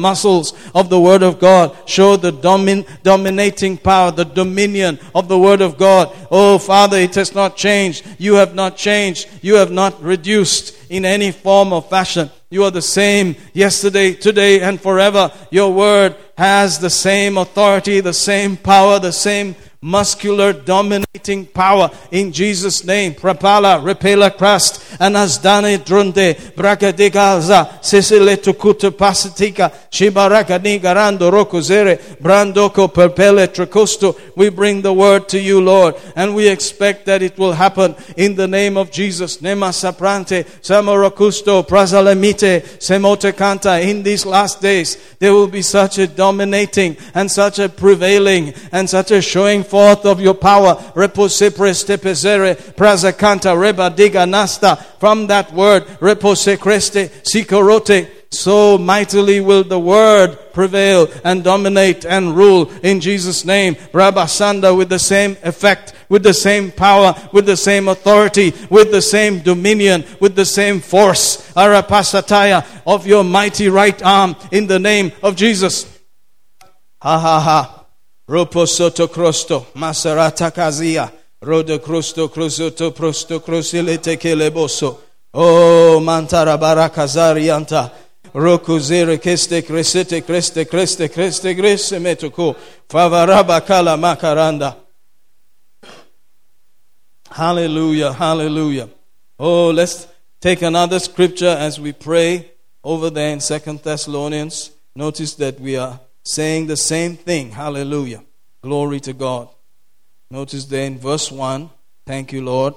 of the word of God. Show the domin- dominating power, the dominion of the word of God. Oh, Father, it has not changed. You have not changed. You have not reduced in any form or fashion. You are the same yesterday, today, and forever. Your word has the same authority, the same power, the same muscular dominating power in Jesus' name. Prapala, repela crust, anazdane drunde, bracadigaza, sisile tukuta pasitika, shibarakani garando rokuzere, brandoko perpele tracosto. We bring the word to you, Lord, and we expect that it will happen in the name of Jesus. Nema saprante, samorocusto, prazalemite, semote canta. In these last days, there will be such a dominating and such a prevailing and such a showing of your power. Repose preste pesere, prazacanta, reba diga nasta. From that word, repose creste, sicorote. So mightily will the word prevail and dominate and rule in Jesus' name. Rabasanda with the same effect, with the same power, with the same authority, with the same dominion, with the same force. Arapasataya of your mighty right arm in the name of Jesus. Ha ha ha. Ropo soto crosto, maserata kazia, rodo crosto crusoto prosto crosilete keleboso. Oh, mantara barakazarianta. Roku zere keste cresete creste creste creste grese metoko. Favaraba kala makaranda. Hallelujah, hallelujah. Oh, let's take another scripture as we pray over there in Second Thessalonians. Notice that we are saying the same thing. Hallelujah. Glory to God. Notice there in verse 1. Thank you, Lord.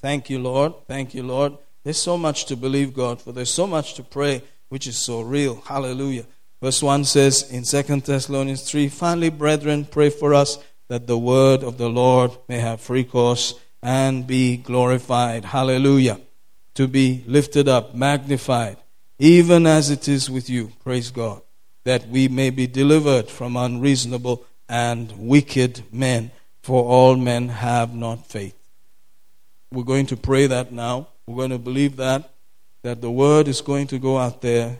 Thank you, Lord. Thank you, Lord. There's so much to believe God for. There's so much to pray, which is so real. Hallelujah. Verse 1 says in Second Thessalonians 3 Finally, brethren, pray for us that the word of the Lord may have free course and be glorified. Hallelujah. To be lifted up, magnified, even as it is with you. Praise God. That we may be delivered from unreasonable and wicked men, for all men have not faith. We're going to pray that now. We're going to believe that, that the word is going to go out there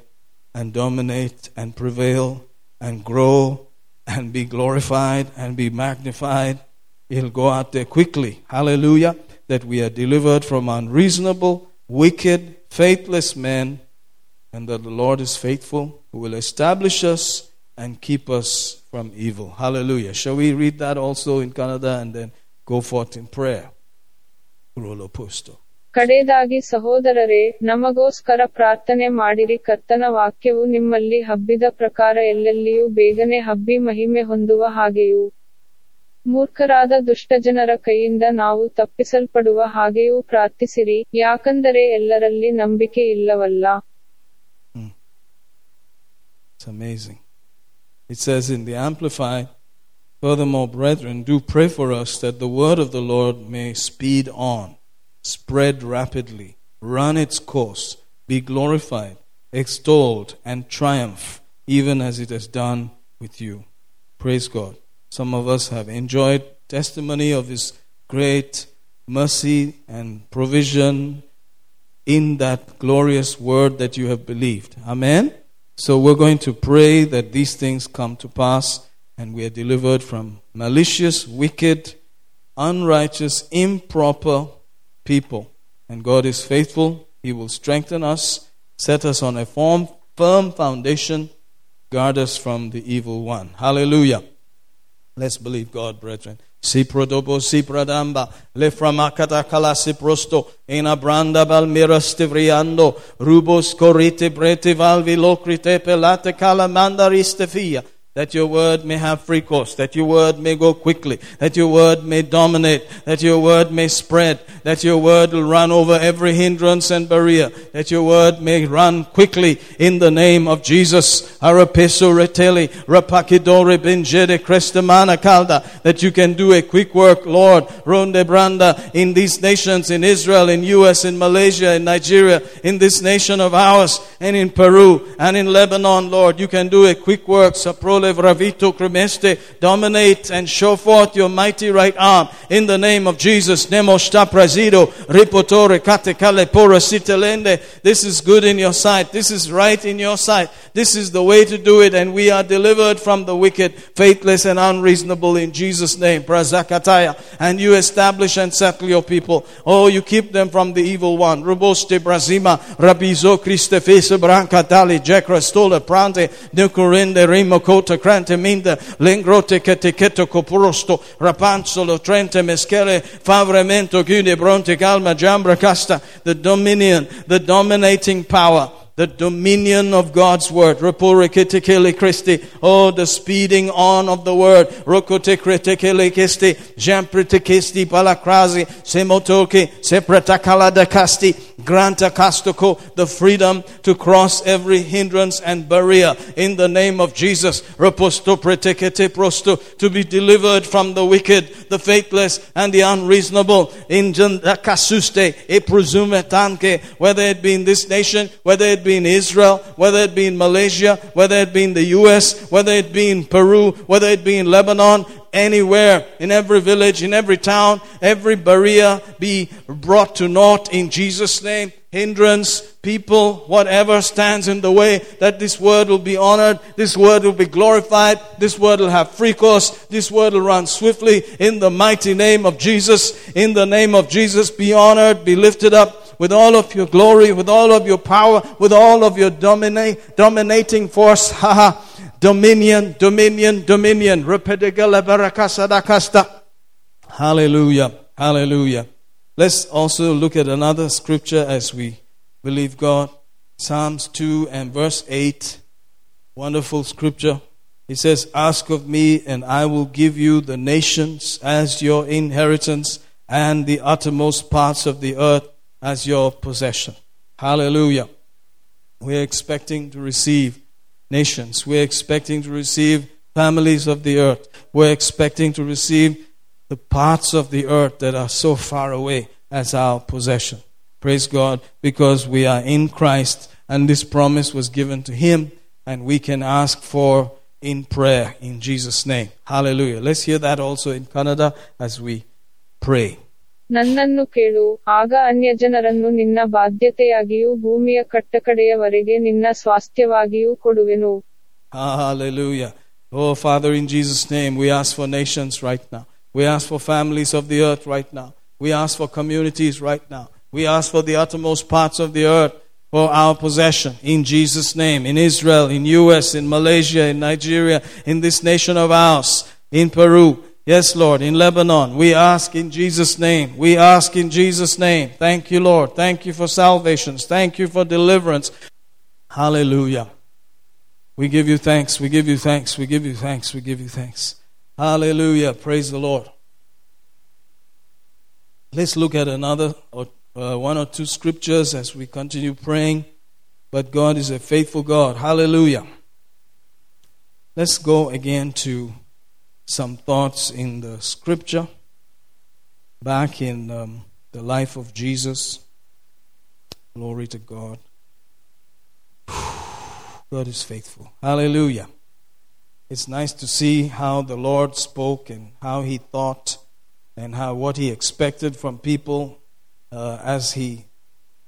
and dominate and prevail and grow and be glorified and be magnified. It'll go out there quickly. Hallelujah. That we are delivered from unreasonable, wicked, faithless men, and that the Lord is faithful, who will establish us and keep us from evil. Hallelujah. Shall we read that also in Kannada and then go forth in prayer? Rolo Posto. ಕಡೆಯದಾಗಿ ಸಹೋದರರೇ ನಮಗೋಸ್ಕರ ಪ್ರಾರ್ಥನೆ ಮಾಡಿರಿ ಕರ್ತನ ವಾಕ್ಯವು ನಿಮ್ಮಲ್ಲಿ ಹಬ್ಬಿದ ಪ್ರಕಾರ ಎಲ್ಲೆಲ್ಲಿಯೂ ಬೇಗನೆ ಹಬ್ಬಿ ಮಹಿಮೆ ಹೊಂದುವ ಹಾಗೆಯೂ ಮೂರ್ಖರಾದ ದುಷ್ಟಜನರ ಕೈಯಿಂದ ನಾವು ತಪ್ಪಿಸಲ್ಪಡುವ ಹಾಗೆಯೂ ಪ್ರಾರ್ಥಿಸಿರಿ ಯಾಕಂದರೆ ಎಲ್ಲರಲ್ಲಿ ನಂಬಿಕೆ ಇಲ್ಲವಲ್ಲ it's amazing. It says in the Amplified, Furthermore, brethren, do pray for us that the word of the Lord may speed on, spread rapidly, run its course, be glorified, extolled, and triumph, even as it has done with you. Praise God. Some of us have enjoyed testimony of His great mercy and provision in that glorious word that you have believed. Amen. So we're going to pray that these things come to pass and we are delivered from malicious, wicked, unrighteous, improper people. And God is faithful. He will strengthen us, set us on a firm, firm foundation, guard us from the evil one. Hallelujah. Let's believe God, brethren. Si prodobo si pradamba, le framakata kala si prosto, ena branda balmira stivriando, rubos corite brete valvi locrite pelate kala mandariste fia that your word may have free course, that your word may go quickly, that your word may dominate, that your word may spread, that your word will run over every hindrance and barrier, that your word may run quickly in the name of Jesus. Reteli, benjede calda, that you can do a quick work, Lord, ronde branda, in these nations, in Israel, in US, in Malaysia, in Nigeria, in this nation of ours, and in Peru, and in Lebanon, Lord, you can do a quick work, Vravito Cremeste, dominate and show forth your mighty right arm in the name of Jesus. Nemo sta presido, ripotore kate kale pora sitelende. This is good in your sight. This is right in your sight. This is the way to do it, and we are delivered from the wicked, faithless, and unreasonable in Jesus' name. Prazakataya. And you establish and settle your people. Oh, you keep them from the evil one. Ruboste Brazima, Rabizo Christe Fese Branca Dali, Jekra Stola Prante, Nukurinde Rimo Kota Crante Minda, Lengrote Keteketo Coprosto, Rapanzolo Trente Meschele, Favremento Gune Bronte Calma Jambra Casta, the dominion, the dominating power the dominion of God's word. Christi. Oh, the speeding on of the word. Rokotekretekele Kisti. Jampritekesti palakrasi. Semotoke. Sepratakala da Kasti. Granta Kastoko. The freedom to cross every hindrance and barrier in the name of Jesus. To be delivered from the wicked, the faithless, and the unreasonable. Whether it be in this nation, whether it be in Israel, whether it be in Malaysia, whether it be in the US, whether it be in Peru, whether it be in Lebanon, anywhere, in every village, in every town, every barrier be brought to naught in Jesus' name. Hindrance, people, whatever stands in the way, that this word will be honored, this word will be glorified, this word will have free course, this word will run swiftly in the mighty name of Jesus. In the name of Jesus, be honored, be lifted up with all of your glory, with all of your power, with all of your domina- dominating force. Haha. dominion, dominion, dominion. Hallelujah. Hallelujah. Let's also look at another scripture as we believe God. Psalms 2 and verse 8. Wonderful scripture. He says, Ask of me, and I will give you the nations as your inheritance and the uttermost parts of the earth as your possession. Hallelujah. We're expecting to receive nations. We're expecting to receive families of the earth. We're expecting to receive the parts of the earth that are so far away as our possession. Praise God, because we are in Christ and this promise was given to Him and we can ask for in prayer in Jesus' name. Hallelujah. Let's hear that also in Kannada as we pray. ನನ್ನನ್ನು ಕೇಳು ಆಗ ಅನ್ಯ ಜನರನ್ನು ನಿನ್ನ ಬಾಧ್ಯತೆಯಾಗಿಯೂ ಭೂಮಿಯ ಕಟ್ಟಕಡೆಯವರೆಗೆ ನಿನ್ನ ಸ್ವಾಸ್ಥ್ಯವಾಗಿಯೂ ಕೊಡುವೆನು Hallelujah. Oh, Father, in Jesus' name, we ask for nations right now. We ask for families of the earth right now. We ask for communities right now. We ask for the uttermost parts of the earth for our possession in Jesus' name. In Israel, in US, in Malaysia, in Nigeria, in this nation of ours, in Peru. Yes, Lord, in Lebanon. We ask in Jesus' name. We ask in Jesus' name. Thank you, Lord. Thank you for salvations. Thank you for deliverance. Hallelujah. We give you thanks. We give you thanks. We give you thanks. We give you thanks. Hallelujah. Praise the Lord. Let's look at another or uh, one or two scriptures as we continue praying. But God is a faithful God. Hallelujah. Let's go again to some thoughts in the scripture back in um, the life of Jesus. Glory to God. God is faithful. Hallelujah. It's nice to see how the Lord spoke and how he thought and how what he expected from people uh, as he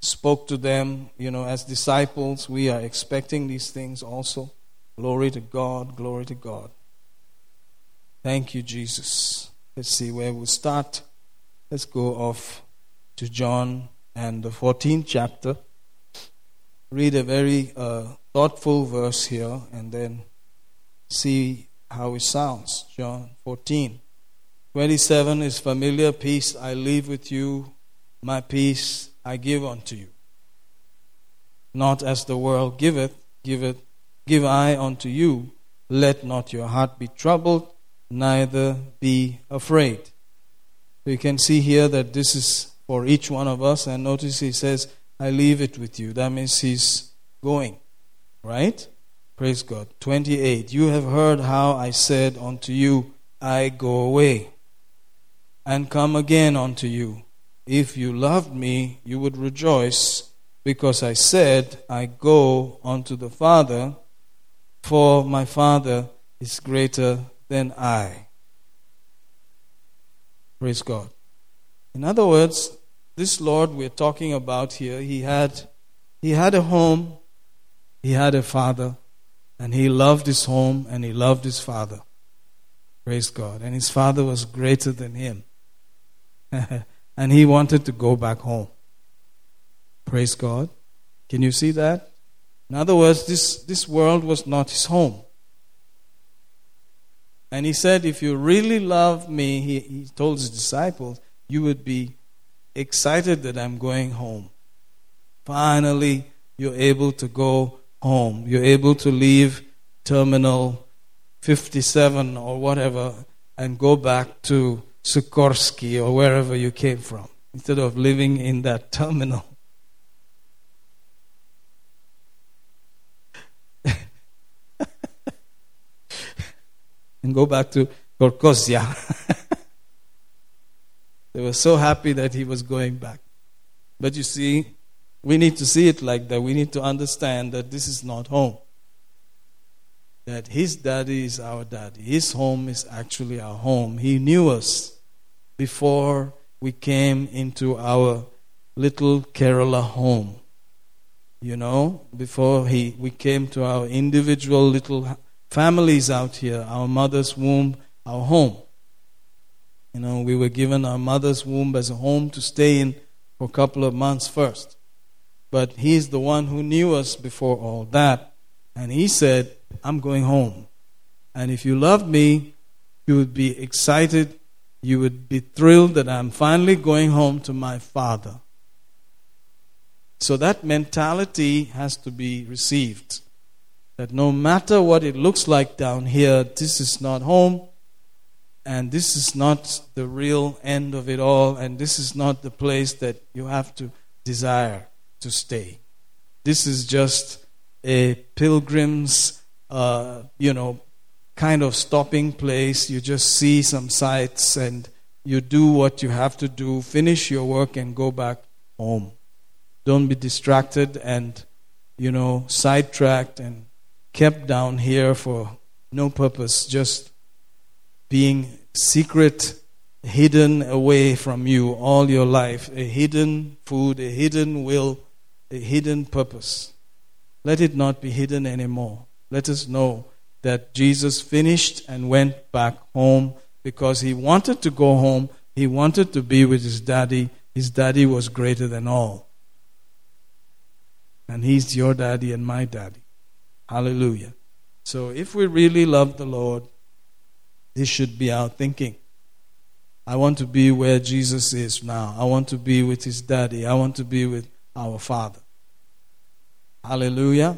spoke to them, you know, as disciples, we are expecting these things also. Glory to God, glory to God. Thank you, Jesus. Let's see where we'll start. Let's go off to John and the 14th chapter. Read a very uh, thoughtful verse here and then see how it sounds. John 14. 27 is familiar. Peace I leave with you, my peace I give unto you. Not as the world giveth, giveth, give I unto you. Let not your heart be troubled, neither be afraid. So you can see here that this is for each one of us. And notice he says, I leave it with you. That means he's going. Right? Praise God. 28. You have heard how I said unto you, I go away and come again unto you. If you loved me, you would rejoice, because I said, I go unto the Father, for my Father is greater than I. Praise God. In other words, this Lord we're talking about here, he had he had a home, he had a father, and he loved his home and he loved his father. Praise God. And his father was greater than him. and he wanted to go back home. Praise God. Can you see that? In other words, this, this world was not his home. And he said, If you really love me, he, he told his disciples, you would be excited that I'm going home. Finally, you're able to go home. You're able to leave Terminal 57 or whatever and go back to Sikorsky or wherever you came from instead of living in that terminal. and go back to Gorkosia. they were so happy that he was going back. But you see, we need to see it like that. We need to understand that this is not home. That his daddy is our daddy. His home is actually our home. He knew us before we came into our little Kerala home. You know, before he, we came to our individual little families out here, our mother's womb, our home. You know, we were given our mother's womb as a home to stay in for a couple of months first. But he's the one who knew us before all that. And he said, I'm going home. And if you loved me, you would be excited you would be thrilled that I'm finally going home to my father. So that mentality has to be received. That no matter what it looks like down here, this is not home, and this is not the real end of it all, and this is not the place that you have to desire to stay. This is just a pilgrim's, uh, you know, kind of stopping place. You just see some sights and you do what you have to do, finish your work, and go back home. Don't be distracted and, you know, sidetracked and kept down here for no purpose, just being secret, hidden away from you all your life. A hidden food, a hidden will, a hidden purpose. Let it not be hidden anymore. Let us know that Jesus finished and went back home because he wanted to go home. He wanted to be with his daddy. His daddy was greater than all. And he's your daddy and my daddy. Hallelujah. So if we really love the Lord, this should be our thinking. I want to be where Jesus is now. I want to be with his daddy. I want to be with our Father. Hallelujah.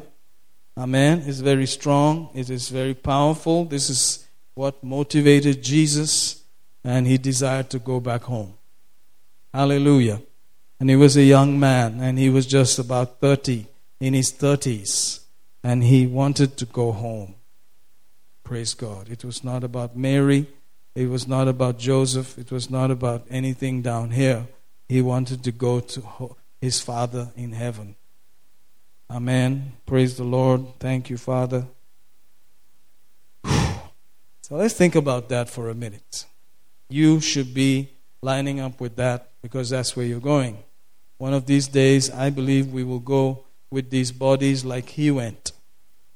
Amen. It's very strong. It is very powerful. This is what motivated Jesus, and he desired to go back home. Hallelujah. And he was a young man, and he was just about 30, in his 30s, and he wanted to go home. Praise God. It was not about Mary, it was not about Joseph, it was not about anything down here. He wanted to go to his Father in heaven. Amen. Praise the Lord. Thank you, Father. So let's think about that for a minute. You should be lining up with that because that's where you're going. One of these days, I believe we will go with these bodies like he went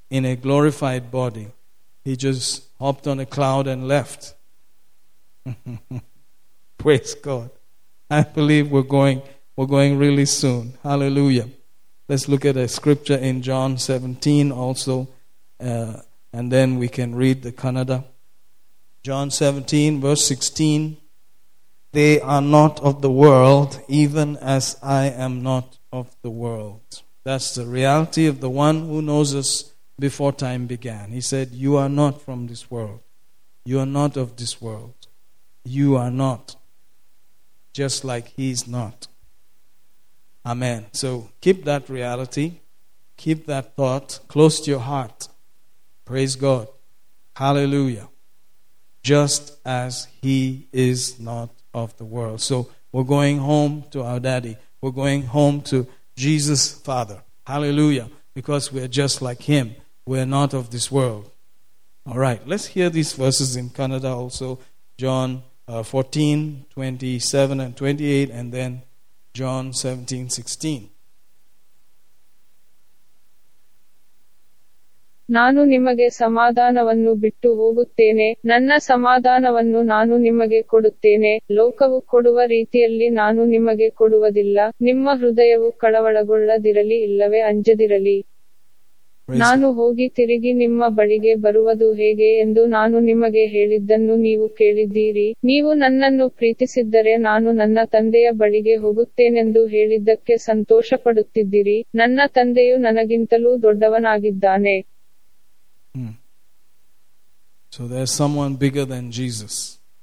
in a glorified body. He just hopped on a cloud and left. Praise God. I believe we're going we're going really soon. Hallelujah. Let's look at a scripture in John 17 also, uh, and then we can read the Kannada. John 17, verse 16. They are not of the world, even as I am not of the world. That's the reality of the one who knows us before time began. He said, You are not from this world. You are not of this world. You are not. Just like He's not. Amen. So keep that reality, keep that thought close to your heart. Praise God. Hallelujah. Just as He is not of the world. So we're going home to our daddy. We're going home to Jesus' Father. Hallelujah. Because we're just like Him. We're not of this world. All right. Let's hear these verses in Kannada also. John uh, 14, 27 and 28, and then John 17, 16. ನಾನು ನಿಮಗೆ ಸಮಾಧಾನವನ್ನು ಬಿಟ್ಟು ಹೋಗುತ್ತೇನೆ. ನನ್ನ ಸಮಾಧಾನವನ್ನು ನಾನು ನಿಮಗೆ ಕೊಡುತ್ತೇನೆ. ಲೋಕವು ಕೊಡುವ ರೀತಿಯಲ್ಲಿ ನಾನು ನಿಮಗೆ ಕೊಡುವುದಿಲ್ಲ. ನಿಮ್ಮ ಹೃದಯವು ಕಳವಳಗೊಳ್ಳದಿರಲಿ ಇಲ್ಲವೇ ಅಂಜದಿರಲಿ. ನಾನು ಹೋಗಿ ತಿರುಗಿ ನಿಮ್ಮ ಬಳಿಗೆ ಬರುವುದು ಹೇಗೆ ಎಂದು ನಾನು ನಿಮಗೆ ಹೇಳಿದ್ದನ್ನು ನೀವು ಕೇಳಿದ್ದೀರಿ ನೀವು ನನ್ನನ್ನು ಪ್ರೀತಿಸಿದ್ದರೆ ನಾನು ನನ್ನ ತಂದೆಯ ಬಳಿಗೆ ಹೋಗುತ್ತೇನೆಂದು ಹೇಳಿದ್ದಕ್ಕೆ ಸಂತೋಷಪಡುತ್ತಿದ್ದಿರಿ ನನ್ನ ತಂದೆಯು ನನಗಿಂತಲೂ ದೊಡ್ಡವನಾಗಿದ್ದಾನೆ.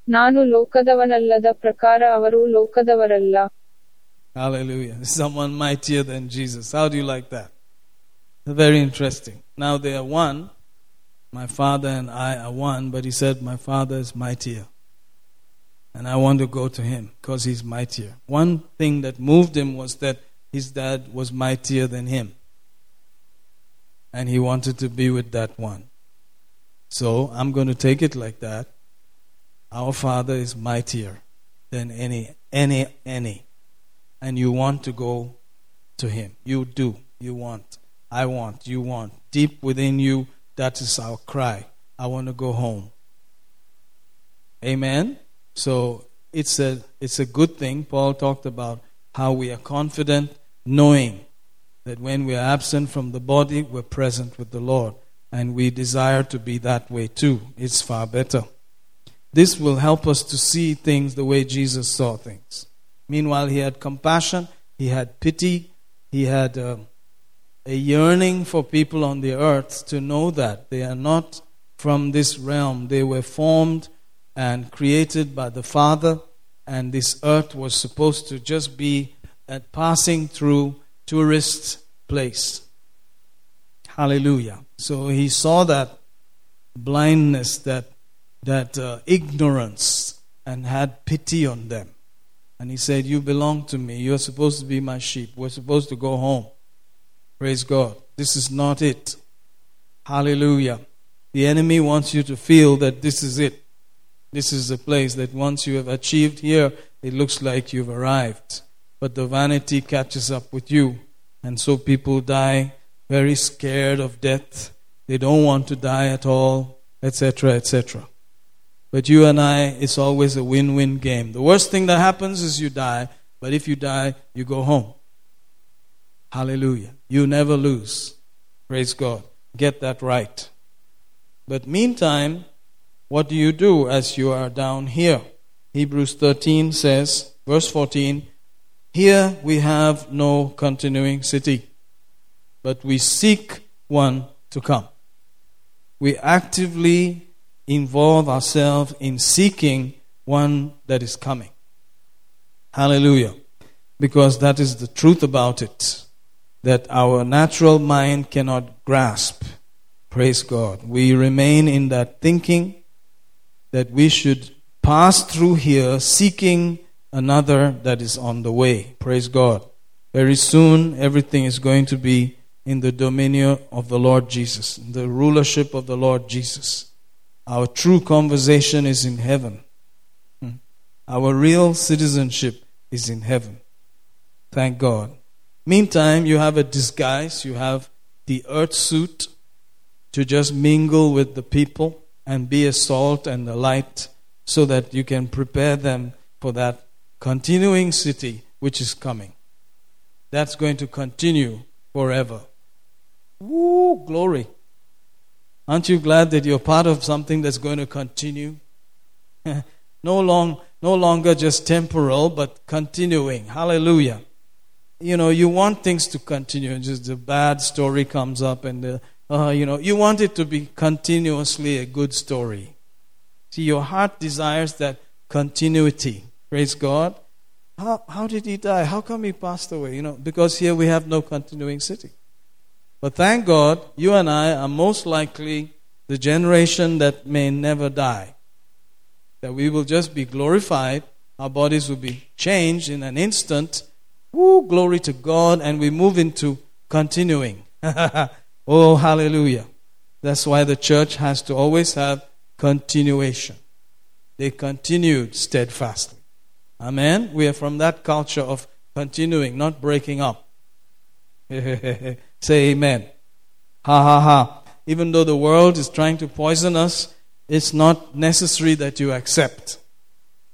ನಾನು ಲೋಕದವನಲ್ಲದ ಪ್ರಕಾರ ಅವರು ಲೋಕದವರಲ್ಲ Hallelujah. Someone mightier than Jesus. How do you like that? Very interesting. Now they are one. My father and I are one, but he said, My father is mightier. And I want to go to him because he's mightier. One thing that moved him was that his dad was mightier than him. And he wanted to be with that one. So I'm going to take it like that. Our father is mightier than any, any, any. And you want to go to him. You do. You want. I want. You want. Deep within you, that is our cry. I want to go home. Amen. So it's a it's a good thing. Paul talked about how we are confident knowing that when we are absent from the body, we're present with the Lord. And we desire to be that way too. It's far better. This will help us to see things the way Jesus saw things. Meanwhile, he had compassion, he had pity, he had uh, a yearning for people on the earth to know that they are not from this realm. They were formed and created by the Father, and this earth was supposed to just be a passing through tourist place. Hallelujah. So he saw that blindness, that that uh, ignorance, and had pity on them. And he said, "You belong to me. You're supposed to be my sheep. We're supposed to go home." Praise God. This is not it. Hallelujah. The enemy wants you to feel that this is it. This is the place that once you have achieved here, it looks like you've arrived. But the vanity catches up with you. And so people die very scared of death. They don't want to die at all, etc., etc. But you and I, it's always a win win game. The worst thing that happens is you die, but if you die, you go home. Hallelujah. You never lose. Praise God. Get that right. But meantime, what do you do as you are down here? Hebrews 13 says, verse 14, Here we have no continuing city, but we seek one to come. We actively involve ourselves in seeking one that is coming. Hallelujah. Because that is the truth about it that our natural mind cannot grasp. Praise God. We remain in that thinking that we should pass through here seeking another that is on the way. Praise God. Very soon, everything is going to be in the dominion of the Lord Jesus, the rulership of the Lord Jesus. Our true conversation is in heaven. Hmm. Our real citizenship is in heaven. Thank God. Meantime, you have a disguise, you have the earth suit to just mingle with the people and be a salt and a light so that you can prepare them for that continuing city which is coming. That's going to continue forever. Woo, glory. Aren't you glad that you're part of something that's going to continue? no, long, no longer just temporal, but continuing. Hallelujah. You know, you want things to continue. Just the bad story comes up, and the, uh, you know, you want it to be continuously a good story. See, your heart desires that continuity. Praise God. How, how did he die? How come he passed away? You know, because here we have no continuing city. But thank God, you and I are most likely the generation that may never die. That we will just be glorified, our bodies will be changed in an instant. Woo, glory to God, and we move into continuing. oh, hallelujah. That's why the church has to always have continuation. They continued steadfastly. Amen. We are from that culture of continuing, not breaking up. Say amen. Ha ha ha. Even though the world is trying to poison us, it's not necessary that you accept.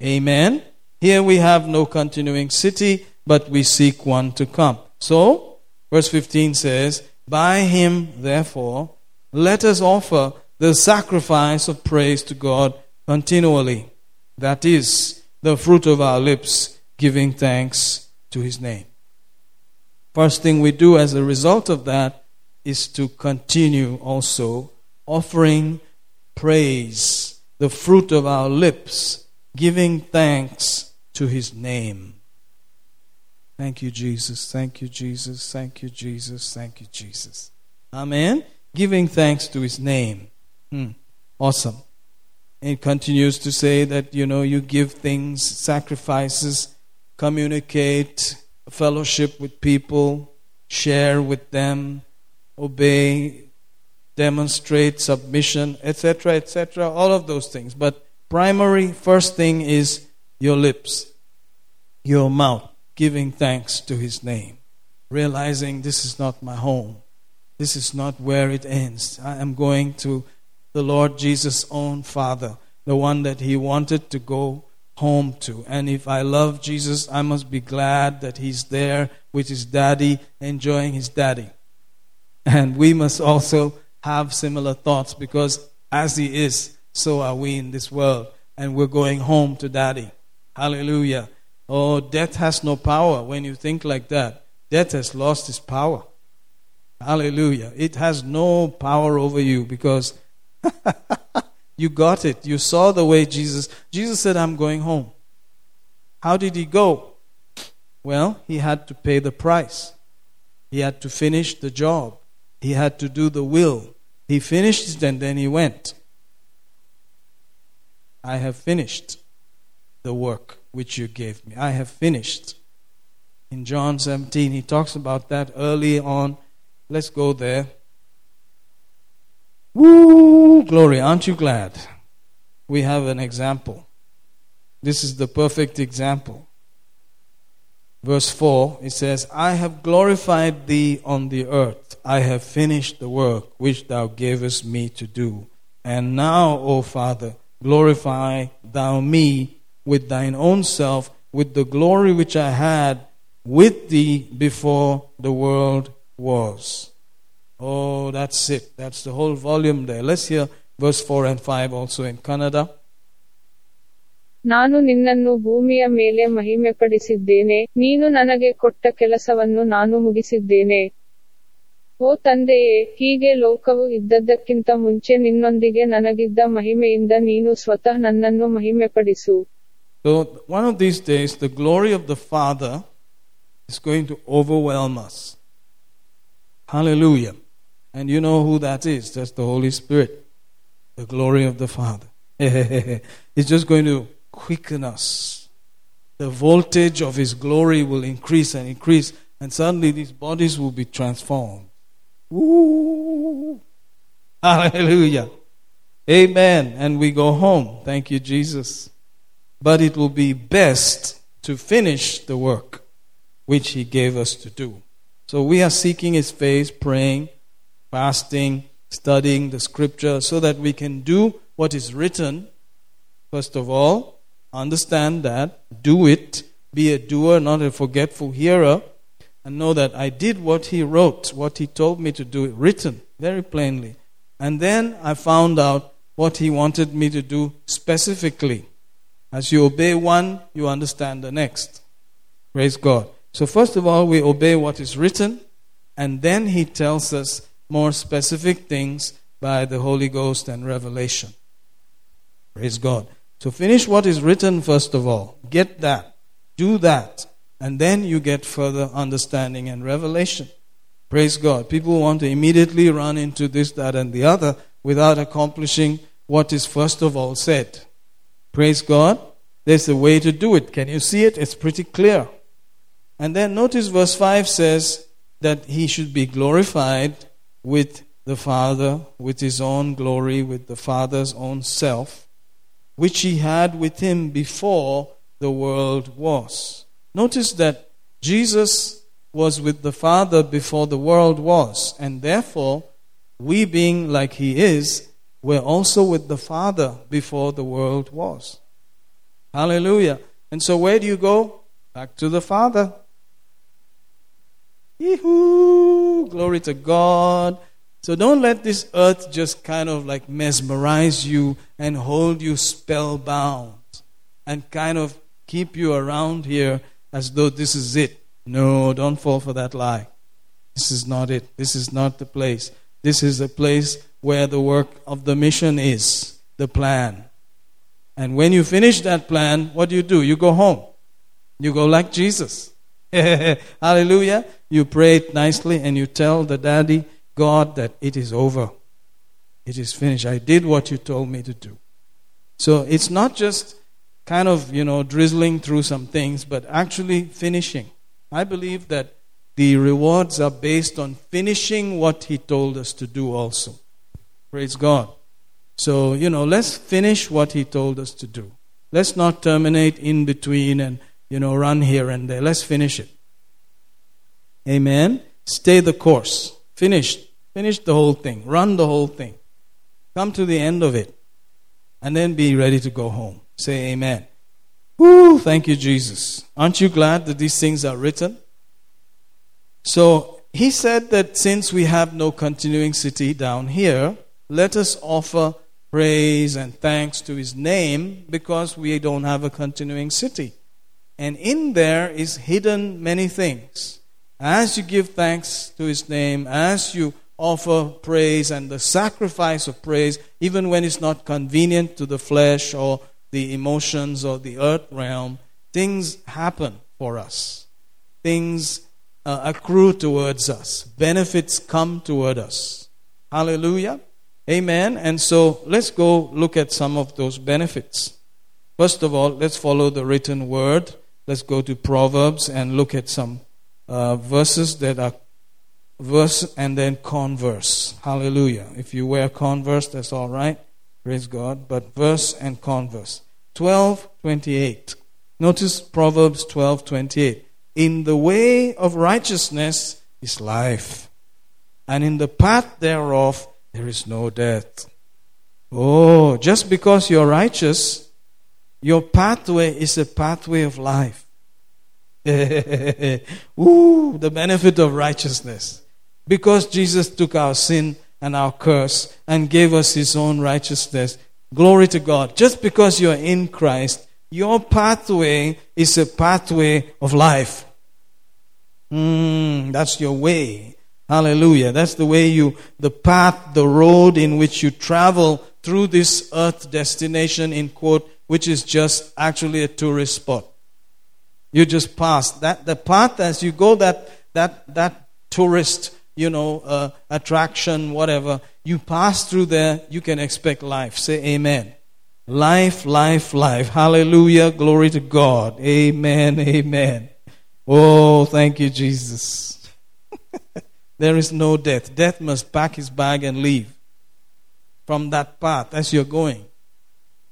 Amen. Here we have no continuing city, but we seek one to come. So, verse 15 says, By him, therefore, let us offer the sacrifice of praise to God continually. That is the fruit of our lips, giving thanks to his name. First thing we do as a result of that is to continue also offering praise, the fruit of our lips, giving thanks to his name. Thank you, Jesus. Thank you, Jesus. Thank you, Jesus. Thank you, Jesus. Amen. Giving thanks to his name. Hmm. Awesome. It continues to say that, you know, you give things, sacrifices, communicate, fellowship with people, share with them, obey, demonstrate submission, etc., etc., all of those things. But primary, first thing is your lips, your mouth, giving thanks to His name, realizing this is not my home. This is not where it ends. I am going to the Lord Jesus' own Father, the one that He wanted to go home to. And if I love Jesus, I must be glad that He's there with His daddy, enjoying His daddy. And we must also have similar thoughts because as He is, so are we in this world. And we're going home to daddy. Hallelujah. Oh, death has no power when you think like that. Death has lost its power. Hallelujah. It has no power over you because you got it. You saw the way Jesus. Jesus said, I'm going home. How did he go? Well, he had to pay the price. He had to finish the job. He had to do the will. He finished it and then he went. I have finished the work which you gave me. I have finished. In John 17, he talks about that early on. Let's go there. Woo! Glory. Aren't you glad? We have an example. This is the perfect example. Verse 4, it says, I have glorified thee on the earth. I have finished the work which thou gavest me to do. And now, O Father, glorify thou me with thine own self, with the glory which I had with thee before the world was. Oh, that's it. That's the whole volume there. Let's hear verse 4 and 5 also in Kannada. ನಾನು ನಿನ್ನನ್ನು ಭೂಮಿಯ ಮೇಲೆ ಮಹಿಮೆಪಡಿಸಿದ್ದೇನೆ ನೀನು ನನಗೆ ಕೊಟ್ಟ ಕೆಲಸವನ್ನು ನಾನು ಮುಗಿಸಿದ್ದೇನೆ ಓ ತಂದೆಯೇ ಹೀಗೆ ಲೋಕವು ಇದ್ದದ್ದಕ್ಕಿಂತ ಮುಂಚೆ ನಿನ್ನೊಂದಿಗೆ ನನಗಿದ್ದ ಮಹಿಮೆಯಿಂದ ನೀನು ಸ್ವತಃ ನನ್ನನ್ನು ಮಹಿಮೆಪಡಿಸು so, one of these days, the glory of the Father is going to overwhelm us. Hallelujah. And you know who that is? That's the Holy Spirit, the glory of the Father. it's just going to quicken us. The voltage of His glory will increase and increase, and suddenly these bodies will be transformed. Ooh. Hallelujah. Amen. And we go home. Thank you, Jesus. But it will be best to finish the work which He gave us to do. So we are seeking His face, praying, fasting, studying the scripture so that we can do what is written. First of all, understand that, do it, be a doer, not a forgetful hearer, and know that I did what He wrote, what He told me to do, written very plainly. And then I found out what He wanted me to do specifically. As you obey one, you understand the next. Praise God. So, first of all, we obey what is written, and then He tells us more specific things by the Holy Ghost and revelation. Praise God. So, finish what is written first of all. Get that. Do that. And then you get further understanding and revelation. Praise God. People want to immediately run into this, that, and the other without accomplishing what is first of all said. Praise God. There's a way to do it. Can you see it? It's pretty clear. And then notice verse 5 says that he should be glorified with the Father, with his own glory, with the Father's own self, which he had with him before the world was. Notice that Jesus was with the Father before the world was, and therefore, we being like he is, were also with the Father before the world was. Hallelujah. And so, where do you go? Back to the Father. Yee-hoo! Glory to God. So don't let this earth just kind of like mesmerize you and hold you spellbound and kind of keep you around here as though this is it. No, don't fall for that lie. This is not it. This is not the place. This is the place where the work of the mission is, the plan. And when you finish that plan, what do you do? You go home. You go like Jesus. Hallelujah. You pray it nicely and you tell the daddy, God, that it is over. It is finished. I did what you told me to do. So it's not just kind of, you know, drizzling through some things, but actually finishing. I believe that the rewards are based on finishing what He told us to do also. Praise God. So, you know, let's finish what He told us to do. Let's not terminate in between and, you know, run here and there. Let's finish it. Amen. Stay the course. Finish. Finish the whole thing. Run the whole thing. Come to the end of it. And then be ready to go home. Say amen. Woo, thank you, Jesus. Aren't you glad that these things are written? So he said that since we have no continuing city down here, let us offer praise and thanks to his name because we don't have a continuing city. And in there is hidden many things. As you give thanks to his name, as you offer praise and the sacrifice of praise, even when it's not convenient to the flesh or the emotions or the earth realm, things happen for us. Things uh, accrue towards us. Benefits come toward us. Hallelujah. Amen. And so let's go look at some of those benefits. First of all, let's follow the written word. Let's go to Proverbs and look at some uh, verses that are verse and then converse. Hallelujah. If you wear converse, that's all right. Praise God. But verse and converse. 12:28. Notice Proverbs 12:28. In the way of righteousness is life, and in the path thereof there is no death. Oh, just because you're righteous, your pathway is a pathway of life. Ooh, the benefit of righteousness. Because Jesus took our sin and our curse and gave us his own righteousness. Glory to God. Just because you're in Christ, your pathway is a pathway of life. Mm, that's your way. Hallelujah. That's the way you, the path, the road in which you travel through this earth destination, in quote, which is just actually a tourist spot. You just pass that the path as you go that that that tourist you know uh, attraction whatever you pass through there you can expect life. Say Amen. Life, life, life. Hallelujah. Glory to God. Amen. Amen. Oh, thank you, Jesus. There is no death. Death must pack his bag and leave from that path as you're going.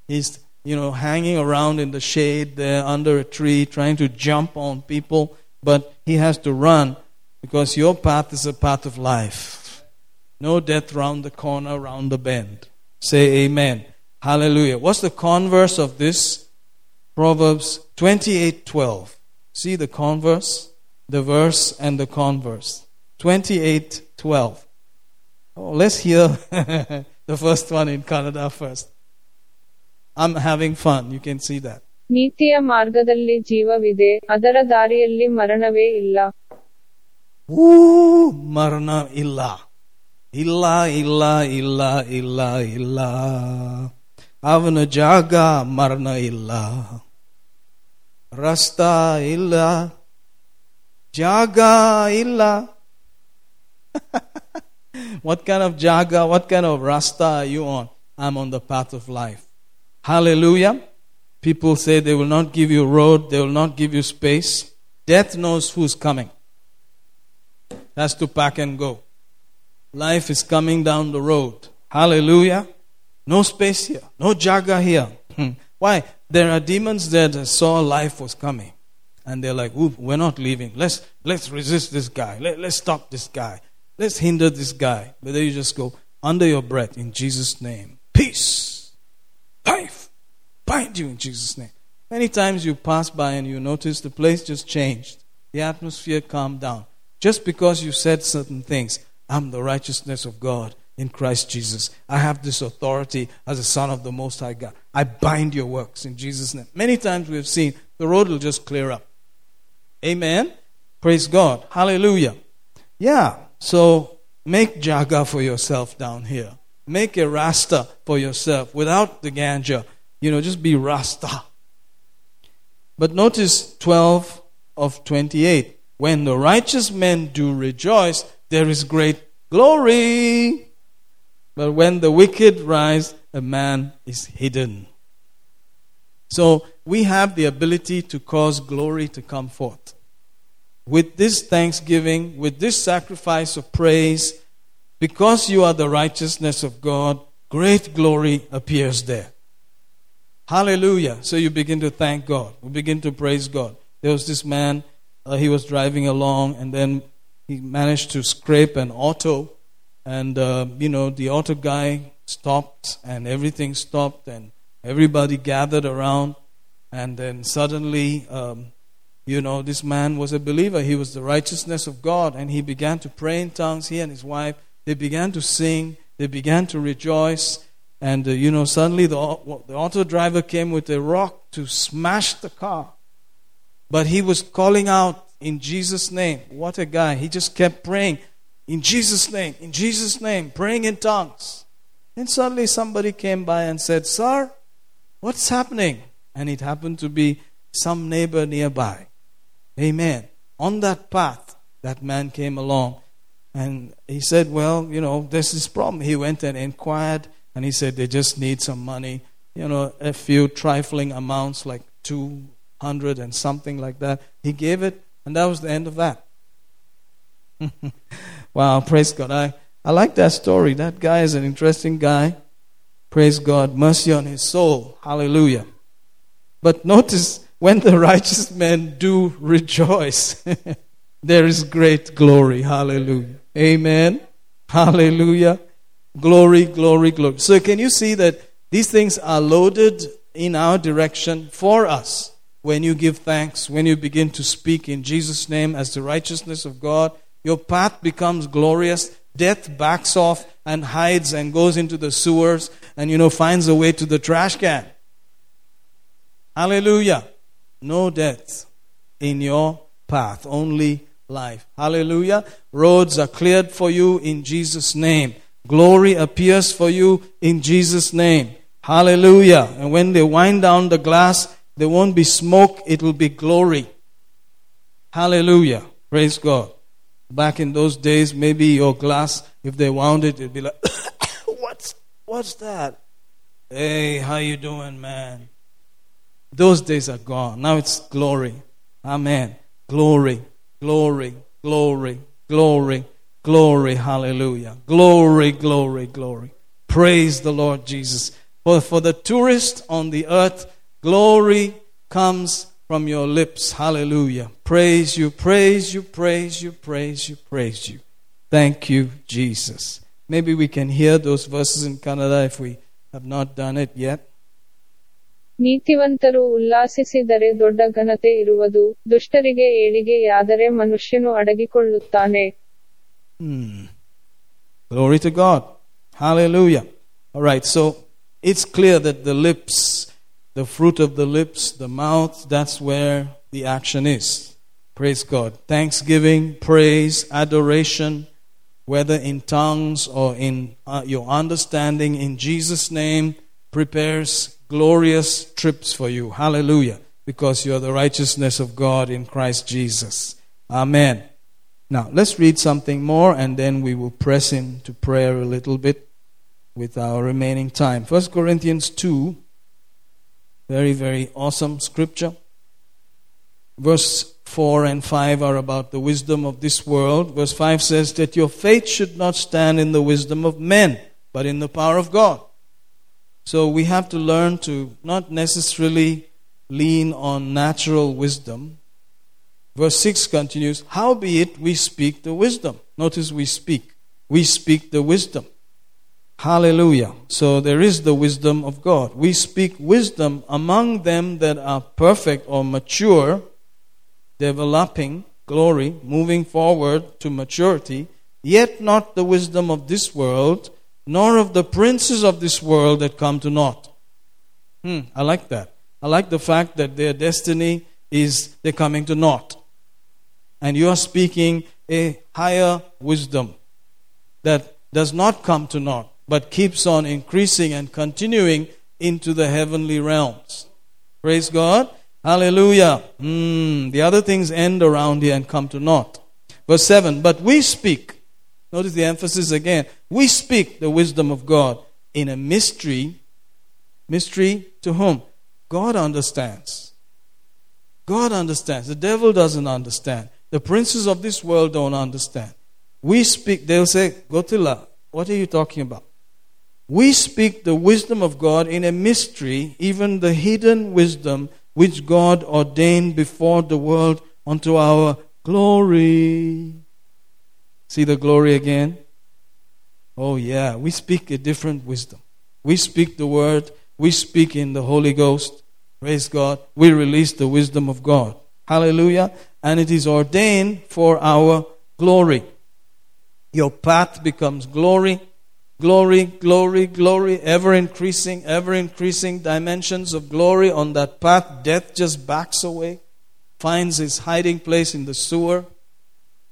He's you know, hanging around in the shade there under a tree, trying to jump on people, but he has to run because your path is a path of life. No death round the corner, round the bend. Say amen. Hallelujah. What's the converse of this? Proverbs 28:12. See the converse, the verse and the converse. 28 12. Let's hear the first one in Kannada first. I'm having fun, you can see that. Ooh, marana illa. Illa, illa, illa, illa, illa. Avana jaga marana illa. Rasta illa. Jaga illa. what kind of jaga, what kind of rasta are you on? I'm on the path of life. Hallelujah. People say they will not give you road, they will not give you space. Death knows who's coming. Has to pack and go. Life is coming down the road. Hallelujah. No space here. No jaga here. Hmm. Why? There are demons that saw life was coming. And they're like, we're not leaving. Let's, let's resist this guy. Let, let's stop this guy. Let's hinder this guy. But then you just go under your breath in Jesus' name. Peace life. Bind you in Jesus' name. Many times you pass by and you notice the place just changed. The atmosphere calmed down. Just because you said certain things, I'm the righteousness of God in Christ Jesus. I have this authority as a son of the Most High God. I bind your works in Jesus' name. Many times we have seen the road will just clear up. Amen. Praise God. Hallelujah. Yeah. So make jaga for yourself down here. Make a rasta for yourself without the ganja. You know, just be rasta. But notice 12 of 28. When the righteous men do rejoice, there is great glory. But when the wicked rise, a man is hidden. So we have the ability to cause glory to come forth. With this thanksgiving, with this sacrifice of praise, because you are the righteousness of God, great glory appears there. Hallelujah. So you begin to thank God. We begin to praise God. There was this man, uh, he was driving along, and then he managed to scrape an auto. And, uh, you know, the auto guy stopped, and everything stopped, and everybody gathered around. And then suddenly, um, you know, this man was a believer. He was the righteousness of God, and he began to pray in tongues, he and his wife. They began to sing, they began to rejoice, and uh, you know, suddenly the, the auto driver came with a rock to smash the car. But he was calling out in Jesus' name. What a guy. He just kept praying in Jesus' name, in Jesus' name, praying in tongues. And suddenly somebody came by and said, Sir, what's happening? And it happened to be some neighbor nearby. Amen. On that path, that man came along and he said, Well, you know, this problem. He went and inquired, and he said, They just need some money, you know, a few trifling amounts, like 200 and something like that. He gave it, and that was the end of that. wow, praise God. I, I like that story. That guy is an interesting guy. Praise God. Mercy on his soul. Hallelujah. But notice when the righteous men do rejoice, there is great glory. Hallelujah. Amen. Hallelujah. Glory, glory, glory. So, can you see that these things are loaded in our direction for us when you give thanks, when you begin to speak in Jesus' name as the righteousness of God? Your path becomes glorious. Death backs off and hides and goes into the sewers and, you know, finds a way to the trash can. Hallelujah. No death in your path, only life. Hallelujah. Roads are cleared for you in Jesus' name. Glory appears for you in Jesus' name. Hallelujah. And when they wind down the glass, there won't be smoke, it will be glory. Hallelujah. Praise God. Back in those days, maybe your glass, if they wound it, it'd be like, what's, what's that? Hey, how you doing, man? Those days are gone. Now it's glory. Amen. Glory, glory, glory, glory, glory. Hallelujah. Glory, glory, glory. Praise the Lord Jesus. For, for the tourist on the earth, glory comes from your lips. Hallelujah. Praise you, praise you, praise you, praise you, praise you. Thank you, Jesus. Maybe we can hear those verses in Kannada if we have not done it yet. ನೀತಿವಂತರು ಉಲ್ಲಾಸಿಸಿದರೆ ದೊಡ್ಡ ಘನತೆ ಇರುವುದು ದುಷ್ಟರಿಗೆ ಏಳಿಗೆಯಾದರೆ ಮನುಷ್ಯನು ಅಡಗಿಕೊಳ್ಳುತ್ತಾನೆ Hmm. Glory to God. Hallelujah. All right, so it's clear that the lips, the fruit of the lips, the mouth, that's where the action is. Praise God. Thanksgiving, praise, adoration, whether in tongues or in uh, your understanding, in Jesus' name, prepares glorious trips for you. Hallelujah. Because you are the righteousness of God in Christ Jesus. Amen. Now, let's read something more and then we will press into prayer a little bit with our remaining time. 1 Corinthians 2, very, very awesome scripture. Verse 4 and 5 are about the wisdom of this world. Verse 5 says that your faith should not stand in the wisdom of men, but in the power of God. So we have to learn to not necessarily lean on natural wisdom. Verse 6 continues, Howbeit we speak the wisdom. Notice we speak. We speak the wisdom. Hallelujah. So there is the wisdom of God. We speak wisdom among them that are perfect or mature, developing glory, moving forward to maturity, yet not the wisdom of this world, nor of the princes of this world that come to naught. Hmm, I like that. I like the fact that their destiny is they're coming to naught. And you are speaking a higher wisdom that does not come to naught, but keeps on increasing and continuing into the heavenly realms. Praise God. Hallelujah. Hmm, the other things end around here and come to naught. Verse 7 But we speak. Notice the emphasis again. We speak the wisdom of God in a mystery. Mystery to whom? God understands. God understands. The devil doesn't understand. The princes of this world don't understand. We speak, they'll say, Gotila, what are you talking about? We speak the wisdom of God in a mystery, even the hidden wisdom which God ordained before the world unto our glory. See the glory again? Oh, yeah. We speak a different wisdom. We speak the word. We speak in the Holy Ghost. Praise God. We release the wisdom of God. Hallelujah. And it is ordained for our glory. Your path becomes glory, glory, glory, glory, ever increasing, ever increasing dimensions of glory on that path. Death just backs away, finds its hiding place in the sewer.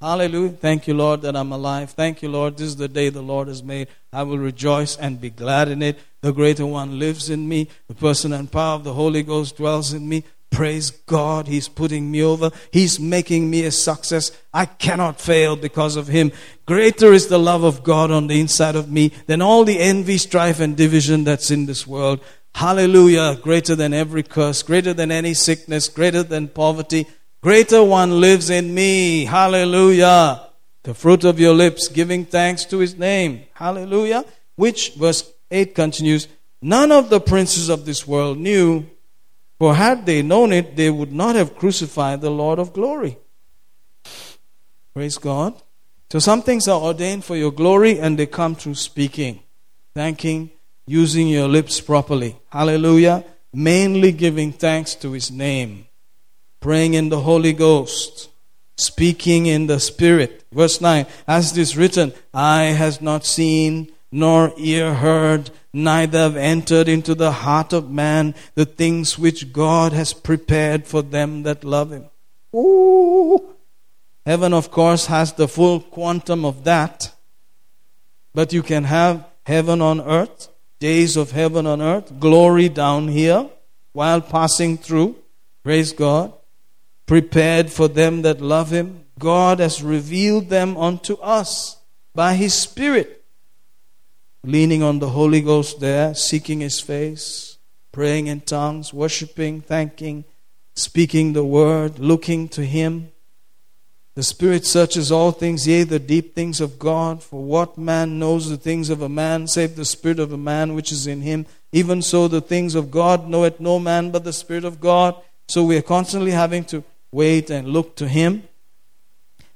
Hallelujah. Thank you, Lord, that I'm alive. Thank you, Lord. This is the day the Lord has made. I will rejoice and be glad in it. The greater one lives in me. The person and power of the Holy Ghost dwells in me. Praise God. He's putting me over. He's making me a success. I cannot fail because of Him. Greater is the love of God on the inside of me than all the envy, strife, and division that's in this world. Hallelujah. Greater than every curse, greater than any sickness, greater than poverty. Greater one lives in me. Hallelujah. The fruit of your lips, giving thanks to His name. Hallelujah. Which, verse 8 continues, none of the princes of this world knew for had they known it, they would not have crucified the Lord of glory. Praise God. So some things are ordained for your glory and they come through speaking, thanking, using your lips properly. Hallelujah. Mainly giving thanks to his name, praying in the Holy Ghost, speaking in the Spirit. Verse 9, as it is written, eye has not seen, nor ear heard, neither have entered into the heart of man the things which God has prepared for them that love him. Ooh. Heaven, of course, has the full quantum of that. But you can have heaven on earth, days of heaven on earth, glory down here while passing through. Praise God. Prepared for them that love Him. God has revealed them unto us by His Spirit. Leaning on the Holy Ghost there, seeking His face, praying in tongues, worshiping, thanking, speaking the word, looking to Him. The Spirit searches all things, yea, the deep things of God. For what man knows the things of a man, save the Spirit of a man which is in him? Even so, the things of God knoweth no man but the Spirit of God. So we are constantly having to wait and look to Him.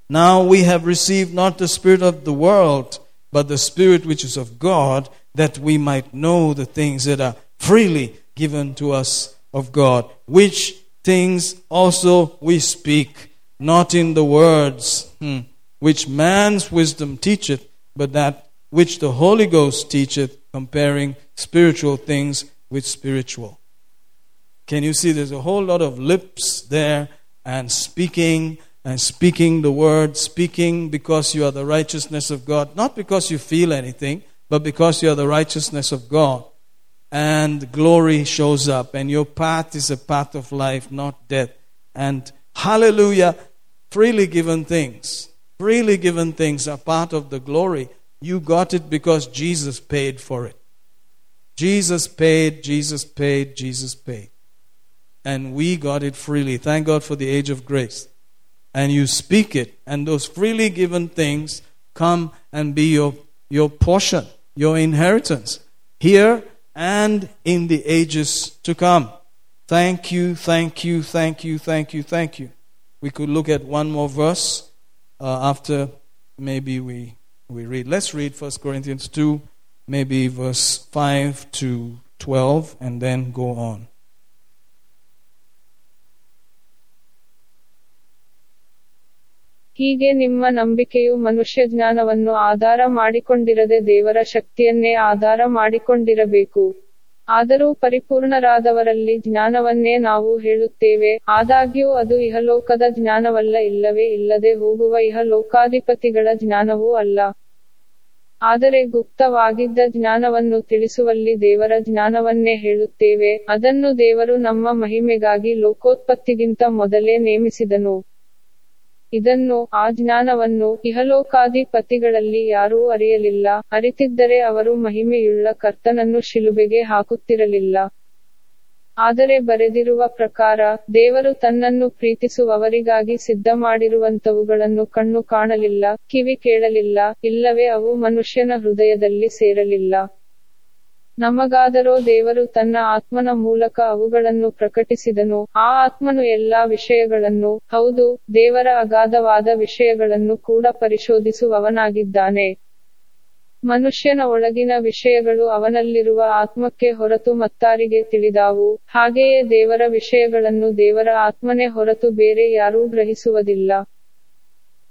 Now we have received not the Spirit of the world, but the Spirit which is of God, that we might know the things that are freely given to us of God, which things also we speak not in the words hmm, which man's wisdom teacheth, but that which the Holy Ghost teacheth, comparing spiritual things with spiritual. Can you see there's a whole lot of lips there and speaking and speaking the word, speaking because you are the righteousness of God, not because you feel anything, but because you are the righteousness of God. And glory shows up, and your path is a path of life, not death. And Hallelujah. Freely given things, freely given things are part of the glory. You got it because Jesus paid for it. Jesus paid, Jesus paid, Jesus paid. And we got it freely. Thank God for the age of grace. And you speak it, and those freely given things come and be your, your portion, your inheritance, here and in the ages to come. Thank you, thank you, thank you, thank you, thank you. We could look at one more verse uh, after maybe we, we read. Let's read 1 Corinthians 2, maybe verse 5 to 12, and then go on. ಹೀಗೆ ನಿಮ್ಮ ನಂಬಿಕೆಯು ಮನುಷ್ಯ ಜ್ಞಾನವನ್ನು ಆಧಾರ ಮಾಡಿಕೊಂಡಿರದೆ ದೇವರ ಶಕ್ತಿಯನ್ನೇ ಆಧಾರ ಮಾಡಿಕೊಂಡಿರಬೇಕು. ಆದರೂ ಪರಿಪೂರ್ಣರಾದವರಲ್ಲಿ ಜ್ಞಾನವನ್ನೇ ನಾವು ಹೇಳುತ್ತೇವೆ. ಆದಾಗ್ಯೂ ಅದು ಇಹಲೋಕದ ಜ್ಞಾನವಲ್ಲ, ಇಲ್ಲವೇ ಇಲ್ಲದೆ ಹೋಗುವ ಇಹಲೋಕಾಧಿಪತಿಗಳ ಜ್ಞಾನವೂ ಅಲ್ಲ. ಆದರೆ ಗುಪ್ತವಾಗಿದ್ದ ಜ್ಞಾನವನ್ನು ತಿಳಿಸುವಲ್ಲಿ ದೇವರ ಜ್ಞಾನವನ್ನೇ ಹೇಳುತ್ತೇವೆ. ಅದನ್ನು ದೇವರು ನಮ್ಮ ಮಹಿಮೆಗಾಗಿ ಲೋಕೋತ್ಪತ್ತಿಗಿಂತ ಮೊದಲೇ ನೇಮಿಸಿದನು. ಇದನ್ನು ಆ ಜ್ಞಾನವನ್ನು ಇಹಲೋಕಾಧಿಪತಿಗಳಲ್ಲಿ ಯಾರೂ ಅರಿಯಲಿಲ್ಲ. ಅರಿತಿದ್ದರೆ ಅವರು ಮಹಿಮೆಯುಳ್ಳ ಕರ್ತನನ್ನು ಶಿಲುಬೆಗೆ ಹಾಕುತ್ತಿರಲಿಲ್ಲ. ಆದರೆ ಬರೆದಿರುವ ಪ್ರಕಾರ, ದೇವರು ತನ್ನನ್ನು ಪ್ರೀತಿಸುವವರಿಗಾಗಿ ಸಿದ್ಧ ಮಾಡಿರುವಂತವುಗಳನ್ನು ಕಣ್ಣು ಕಾಣಲಿಲ್ಲ, ಕಿವಿ ಕೇಳಲಿಲ್ಲ, ಇಲ್ಲವೇ ಅವು ಮನುಷ್ಯನ ಹೃದಯದಲ್ಲಿ ಸೇರಲಿಲ್ಲ. ನಮಗಾದರೋ ದೇವರು ತನ್ನ ಆತ್ಮನ ಮೂಲಕ ಅವುಗಳನ್ನು ಪ್ರಕಟಿಸಿದನು, ಆ ಆತ್ಮನು ಎಲ್ಲಾ ವಿಷಯಗಳನ್ನು, ಹೌದು, ದೇವರ ಅಗಾಧವಾದ ವಿಷಯಗಳನ್ನು ಕೂಡ ಪರಿಶೋಧಿಸುವವನಾಗಿದ್ದಾನೆ. ಮನುಷ್ಯನ ಒಳಗಿನ ವಿಷಯಗಳು ಅವನಲ್ಲಿರುವ ಆತ್ಮಕ್ಕೆ ಹೊರತು ಮತ್ತಾರಿಗೆ ತಿಳಿದಾವು, ಹಾಗೆಯೇ ದೇವರ ವಿಷಯಗಳನ್ನು ದೇವರ ಆತ್ಮನೇ ಹೊರತು ಬೇರೆ ಯಾರೂ ಗ್ರಹಿಸುವುದಿಲ್ಲ.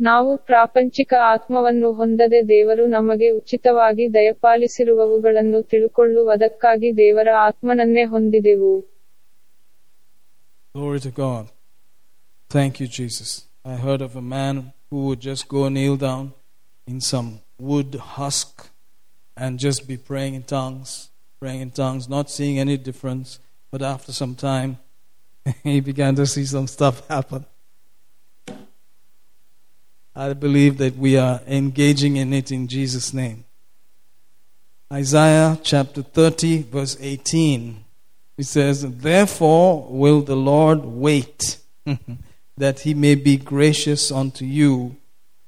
ನಾವು ಪ್ರಾಪಂಚಿಕ ಆತ್ಮವನ್ನು ಹೊಂದದೆ ದೇವರು ನಮಗೆ ಉಚಿತವಾಗಿ ದಯಪಾಲಿಸಿರುವವುಗಳನ್ನು ತಿಳುಕೊಳ್ಳುವುದಕ್ಕಾಗಿ ದೇವರ ಆತ್ಮನನ್ನೇ ಹೊಂದಿದೆವು Glory to God. Thank you, Jesus. I heard of a man who would just go kneel down in some wood husk and just be praying in tongues, praying in tongues, not seeing any difference. But after some time, he began to see some stuff happen. I believe that we are engaging in it in Jesus' name. Isaiah chapter 30, verse 18. It says, Therefore will the Lord wait, that he may be gracious unto you.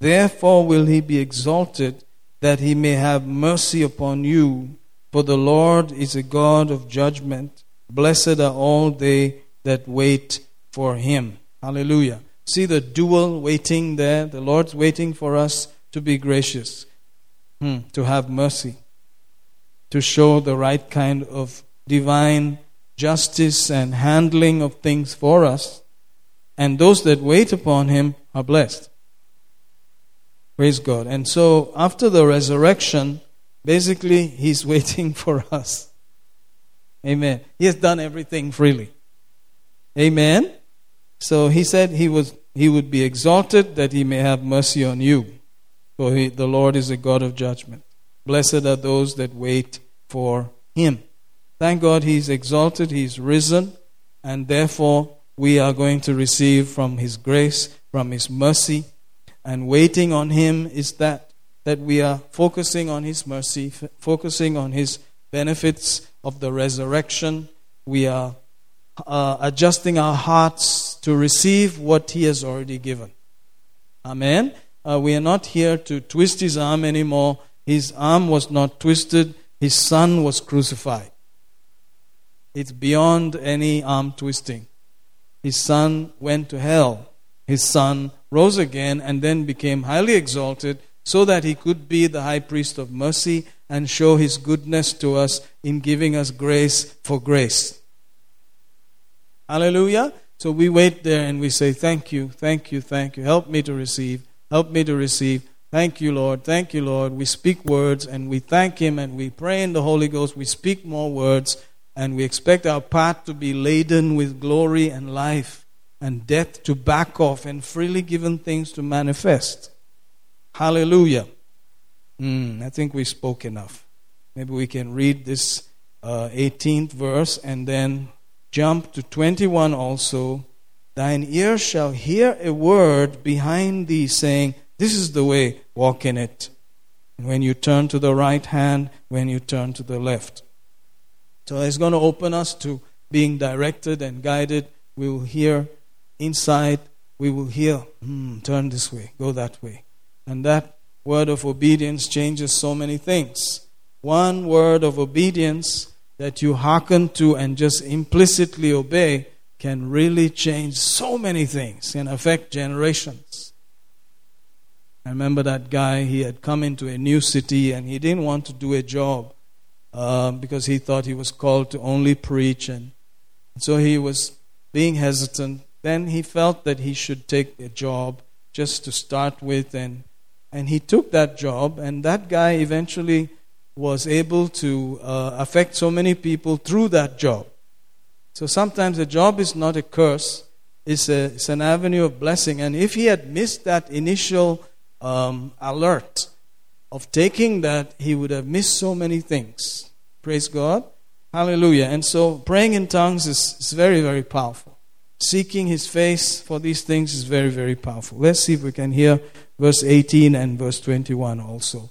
Therefore will he be exalted, that he may have mercy upon you. For the Lord is a God of judgment. Blessed are all they that wait for him. Hallelujah. See the dual waiting there? The Lord's waiting for us to be gracious, hmm, to have mercy, to show the right kind of divine justice and handling of things for us. And those that wait upon him are blessed. Praise God. And so after the resurrection, basically, he's waiting for us. Amen. He has done everything freely. Amen. So he said he was he would be exalted, that he may have mercy on you. For he, the Lord is a God of judgment. Blessed are those that wait for him. Thank God he's exalted, he's risen, and therefore we are going to receive from his grace, from his mercy. And waiting on him is that that we are focusing on his mercy, f- focusing on his benefits of the resurrection. We are uh, adjusting our hearts to receive what he has already given. Amen. Uh, we are not here to twist his arm anymore. His arm was not twisted, his son was crucified. It's beyond any arm twisting. His son went to hell. His son rose again and then became highly exalted so that he could be the high priest of mercy and show his goodness to us in giving us grace for grace. Hallelujah. So we wait there and we say, Thank you, thank you, thank you. Help me to receive. Help me to receive. Thank you, Lord. Thank you, Lord. We speak words and we thank Him and we pray in the Holy Ghost. We speak more words and we expect our path to be laden with glory and life and death to back off and freely given things to manifest. Hallelujah. Mm, I think we spoke enough. Maybe we can read this uh, 18th verse and then jump to 21 also. Thine ear shall hear a word behind thee saying, This is the way, walk in it. When you turn to the right hand, when you turn to the left. So it's going to open us to being directed and guided. We will hear inside, we will hear, hmm, turn this way, go that way. And that word of obedience changes so many things. One word of obedience that you hearken to and just implicitly obey can really change so many things and affect generations. I remember that guy, he had come into a new city and he didn't want to do a job uh, because he thought he was called to only preach. And so he was being hesitant. Then he felt that he should take a job just to start with. And, and he took that job. And that guy eventually was able to uh, affect so many people through that job. So sometimes a job is not a curse, it's, a, it's an avenue of blessing. And if he had missed that initial um, alert of taking that, he would have missed so many things. Praise God. Hallelujah. And so praying in tongues is, is very, very powerful. Seeking his face for these things is very, very powerful. Let's see if we can hear verse 18 and verse 21 also.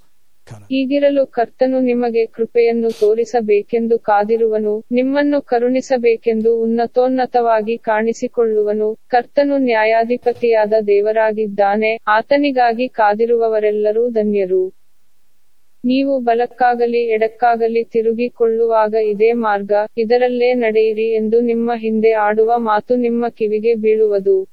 ಹೀಗಿರಲು ಕರ್ತನು ನಿಮಗೆ ಕೃಪೆಯನ್ನು ತೋರಿಸಬೇಕೆಂದು ಕಾದಿರುವನು ನಿಮ್ಮನ್ನು ಕರುಣಿಸಬೇಕೆಂದು ಉನ್ನತೋನ್ನತವಾಗಿ ಕಾಣಿಸಿಕೊಳ್ಳುವನು. ಕರ್ತನು ನ್ಯಾಯಾಧಿಪತಿಯಾದ ದೇವರಾಗಿದ್ದಾನೆ ಆತನಿಗಾಗಿ ಕಾದಿರುವವರೆಲ್ಲರೂ ಧನ್ಯರು. ನೀವು ಬಲಕ್ಕಾಗಲಿ ಎಡಕ್ಕಾಗಲಿ ತಿರುಗಿಕೊಳ್ಳುವಾಗ ಇದೇ ಮಾರ್ಗ ಇದರಲ್ಲೇ ನಡೆಯಿರಿ ಎಂದು ನಿಮ್ಮ ಹಿಂದೆ ಆಡುವ ಮಾತು ನಿಮ್ಮ ಕಿವಿಗೆ ಬೀಳುವುದು.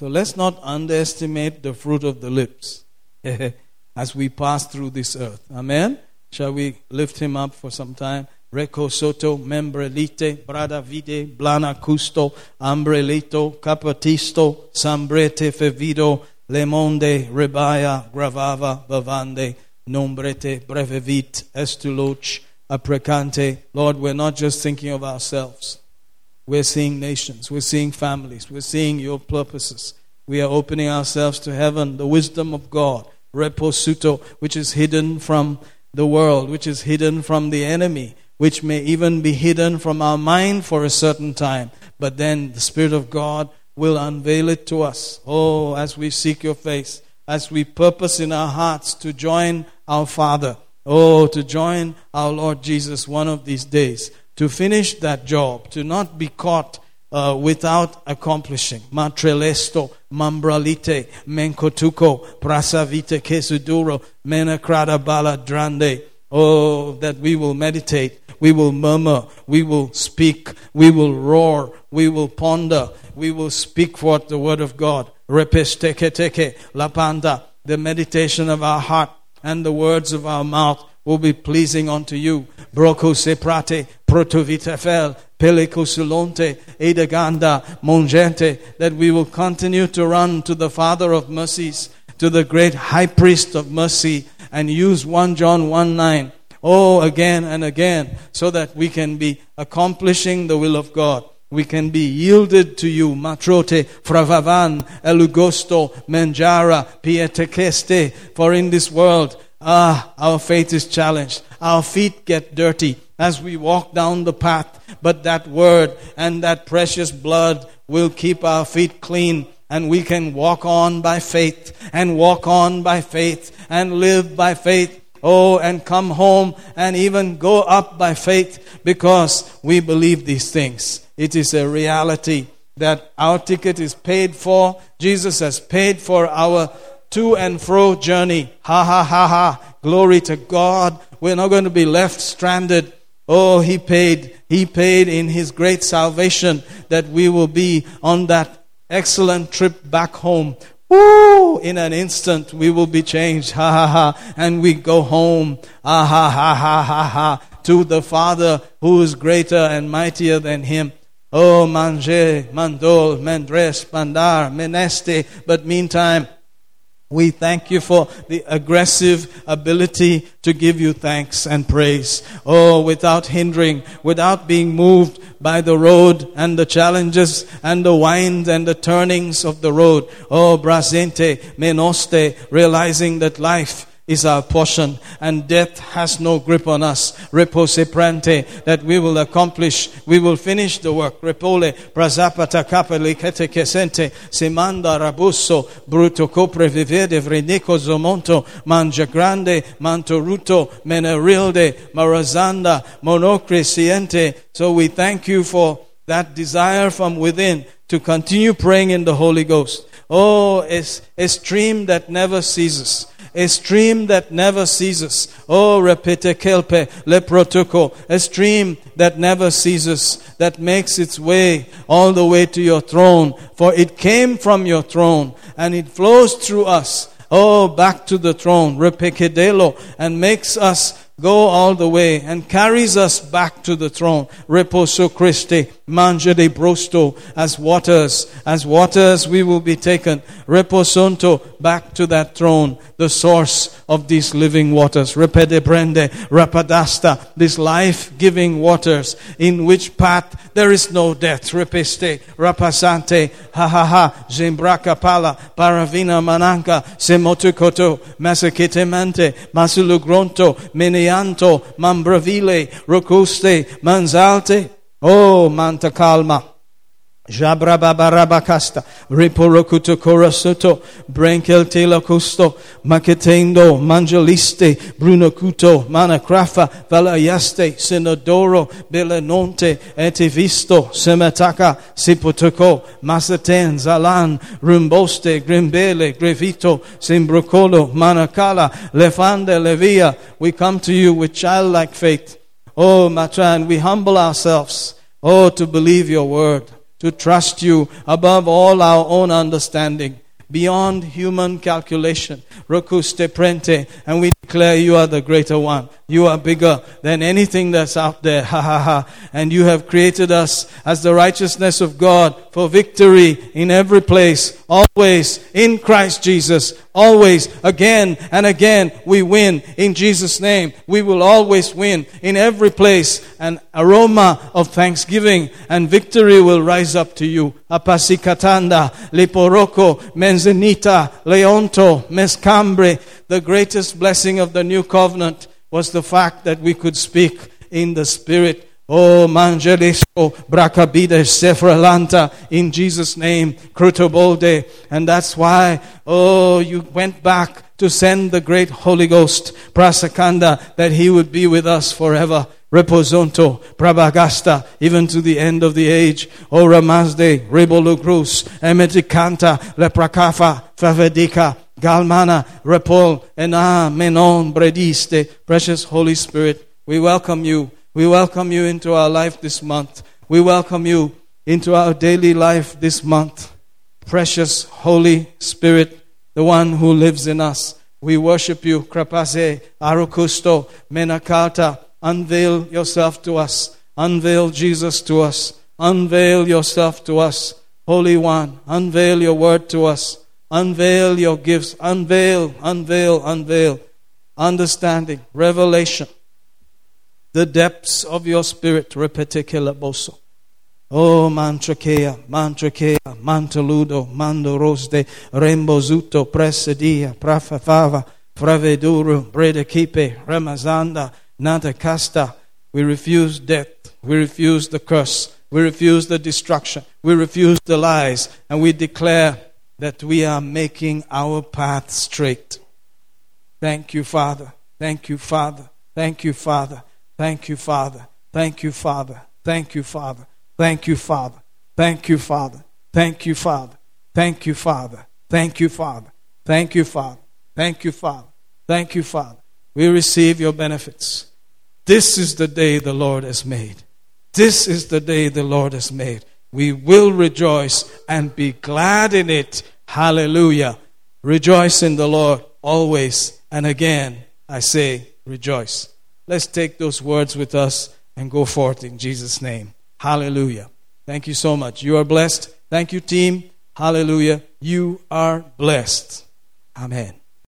So let's not underestimate the fruit of the lips. as we pass through this earth. Amen. Shall we lift him up for some time? Reco soto, membrelite, brada vide, blana custo, ambrelito, capatisto, sambrete fevido, lemonde, rebaya, gravava, bavande, nombrete, brevevit, estuloch, aprecante. Lord, we're not just thinking of ourselves. We're seeing nations, we're seeing families, we're seeing your purposes. We are opening ourselves to heaven, the wisdom of God reposuto, which is hidden from the world, which is hidden from the enemy, which may even be hidden from our mind for a certain time. But then the Spirit of God will unveil it to us. Oh, as we seek your face, as we purpose in our hearts to join our Father. Oh, to join our Lord Jesus one of these days, to finish that job, to not be caught uh, without accomplishing. Matrelesto, mambralite, menkotuko, prasavite kesuduro, menakrada bala drande. Oh, that we will meditate, we will murmur, we will speak, we will roar, we will ponder, we will speak forth the word of God. Repesteketeke, lapanda, the meditation of our heart and the words of our mouth will be pleasing unto you. Broko seprate, protovitefel, pelikusulonte, edaganda, mongente, that we will continue to run to the Father of mercies, to the great high priest of mercy, and use 1 John 1 9. Oh, again and again, so that we can be accomplishing the will of God. we can be yielded to you. Matrote, fravavan, elugosto, menjara, pietekeste. For in this world, ah, our faith is challenged. Our feet get dirty as we walk down the path. But that word and that precious blood will keep our feet clean and we can walk on by faith and walk on by faith and live by faith. Oh, and come home and even go up by faith because we believe these things. It is a reality that our ticket is paid for. Jesus has paid for our to and fro journey. Ha ha ha ha. Glory to God. We're not going to be left stranded. Oh, He paid. He paid in His great salvation that we will be on that excellent trip back home. Woo! In an instant, we will be changed. Ha ha ha. And we go home. Ah ha ha ha ha ha. To the Father who is greater and mightier than Him. Oh, manje, mandol, mendres, mandar, meneste. But meantime, we thank you for the aggressive ability to give you thanks and praise. Oh, without hindering, without being moved by the road and the challenges and the winds and the turnings of the road. Oh, brasente, menoste, realizing that life is our portion and death has no grip on us. Repose prante, that we will accomplish, we will finish the work. Repole, prazapata capeli kete kesente, semanda rabusso, bruto copre vivede, vrenico zomonto, mangia grande, mantoruto, menerilde, marazanda, monocre siente. So we thank you for that desire from within to continue praying in the Holy Ghost. Oh, it's a stream that never ceases a stream that never ceases. Oh, repete kelpe leprotuko, a stream that never ceases, that makes its way all the way to your throne. For it came from your throne and it flows through us. Oh, back to the throne, repekedelo, and makes us go all the way and carries us back to the throne. Reposo Christi, mangia de brosto, as waters, as waters we will be taken. Reposonto, back to that throne, the source of these living waters. Repede brende, rapadasta, these life-giving waters, in which path there is no death. Repeste, rapasante, ha ha ha, zimbraka pala, paravina mananka, semotukoto, masakitemente, masulugronto, mene Marianto, Mambravile, Rocuste, Manzalte, oh, Manta Calma. Jabrababarabacasta, Riporocuto Corasuto, Brenkel Telacusto, Macetendo, Mangeliste, Brunocuto, Manacrafa, Valayaste, Sinodoro, Belenonte, Etivisto, Semataca, Sipotoco, Masaten, Zalan, Rumboste, Grimbele, Grevito, Simbrucolo, Manacala, Lefande, Levia. We come to you with childlike faith. Oh, Matran, we humble ourselves. Oh, to believe your word to trust you above all our own understanding, beyond human calculation. Rokuste prente, and we declare you are the greater one. You are bigger than anything that's out there. Ha ha ha. And you have created us as the righteousness of God for victory in every place, always in Christ Jesus. Always, again and again, we win in Jesus' name. We will always win in every place. An aroma of thanksgiving and victory will rise up to you. Apasikatanda, Liporoko, Menzenita, Leonto, Mescambre. The greatest blessing of the new covenant was the fact that we could speak in the Spirit Oh, Mangelisco, Bracabide, Sefralanta, in Jesus' name, Crutobolde. And that's why, oh, you went back to send the great Holy Ghost, Prasakanda, that he would be with us forever. Reposonto, Prabagasta, even to the end of the age. O Ramazde, Rebolugrus, Emeticanta, Leprakafa, Favedica, Galmana, Repol, Ena, Menon, Brediste. Precious Holy Spirit, we welcome you. We welcome you into our life this month. We welcome you into our daily life this month. Precious Holy Spirit, the one who lives in us. We worship you. Krapase, Arukusto, Menakata. Unveil yourself to us. Unveil Jesus to us. Unveil yourself to us. Holy One, unveil your word to us. Unveil your gifts. Unveil, unveil, unveil. Understanding, revelation the depths of your spirit, repete boso. Oh, mantrakea, mantrakea, mantaludo, mando rosde, rembozuto, presedia, prafafava, fraveduru, bredekipe, remazanda, nata casta. We refuse death. We refuse the curse. We refuse the destruction. We refuse the lies. And we declare that we are making our path straight. Thank you, Father. Thank you, Father. Thank you, Father. Thank you, Father. Thank you, Father. Thank you, Father. Thank you, Father. Thank you, Father. Thank you, Father. Thank you, Father. Thank you, Father. Thank you, Father. Thank you, Father. Thank you, Father. We receive your benefits. This is the day the Lord has made. This is the day the Lord has made. We will rejoice and be glad in it. Hallelujah. Rejoice in the Lord always. And again, I say, rejoice. Let's take those words with us and go forth in Jesus' name. Hallelujah. Thank you so much. You are blessed. Thank you, team. Hallelujah. You are blessed. Amen.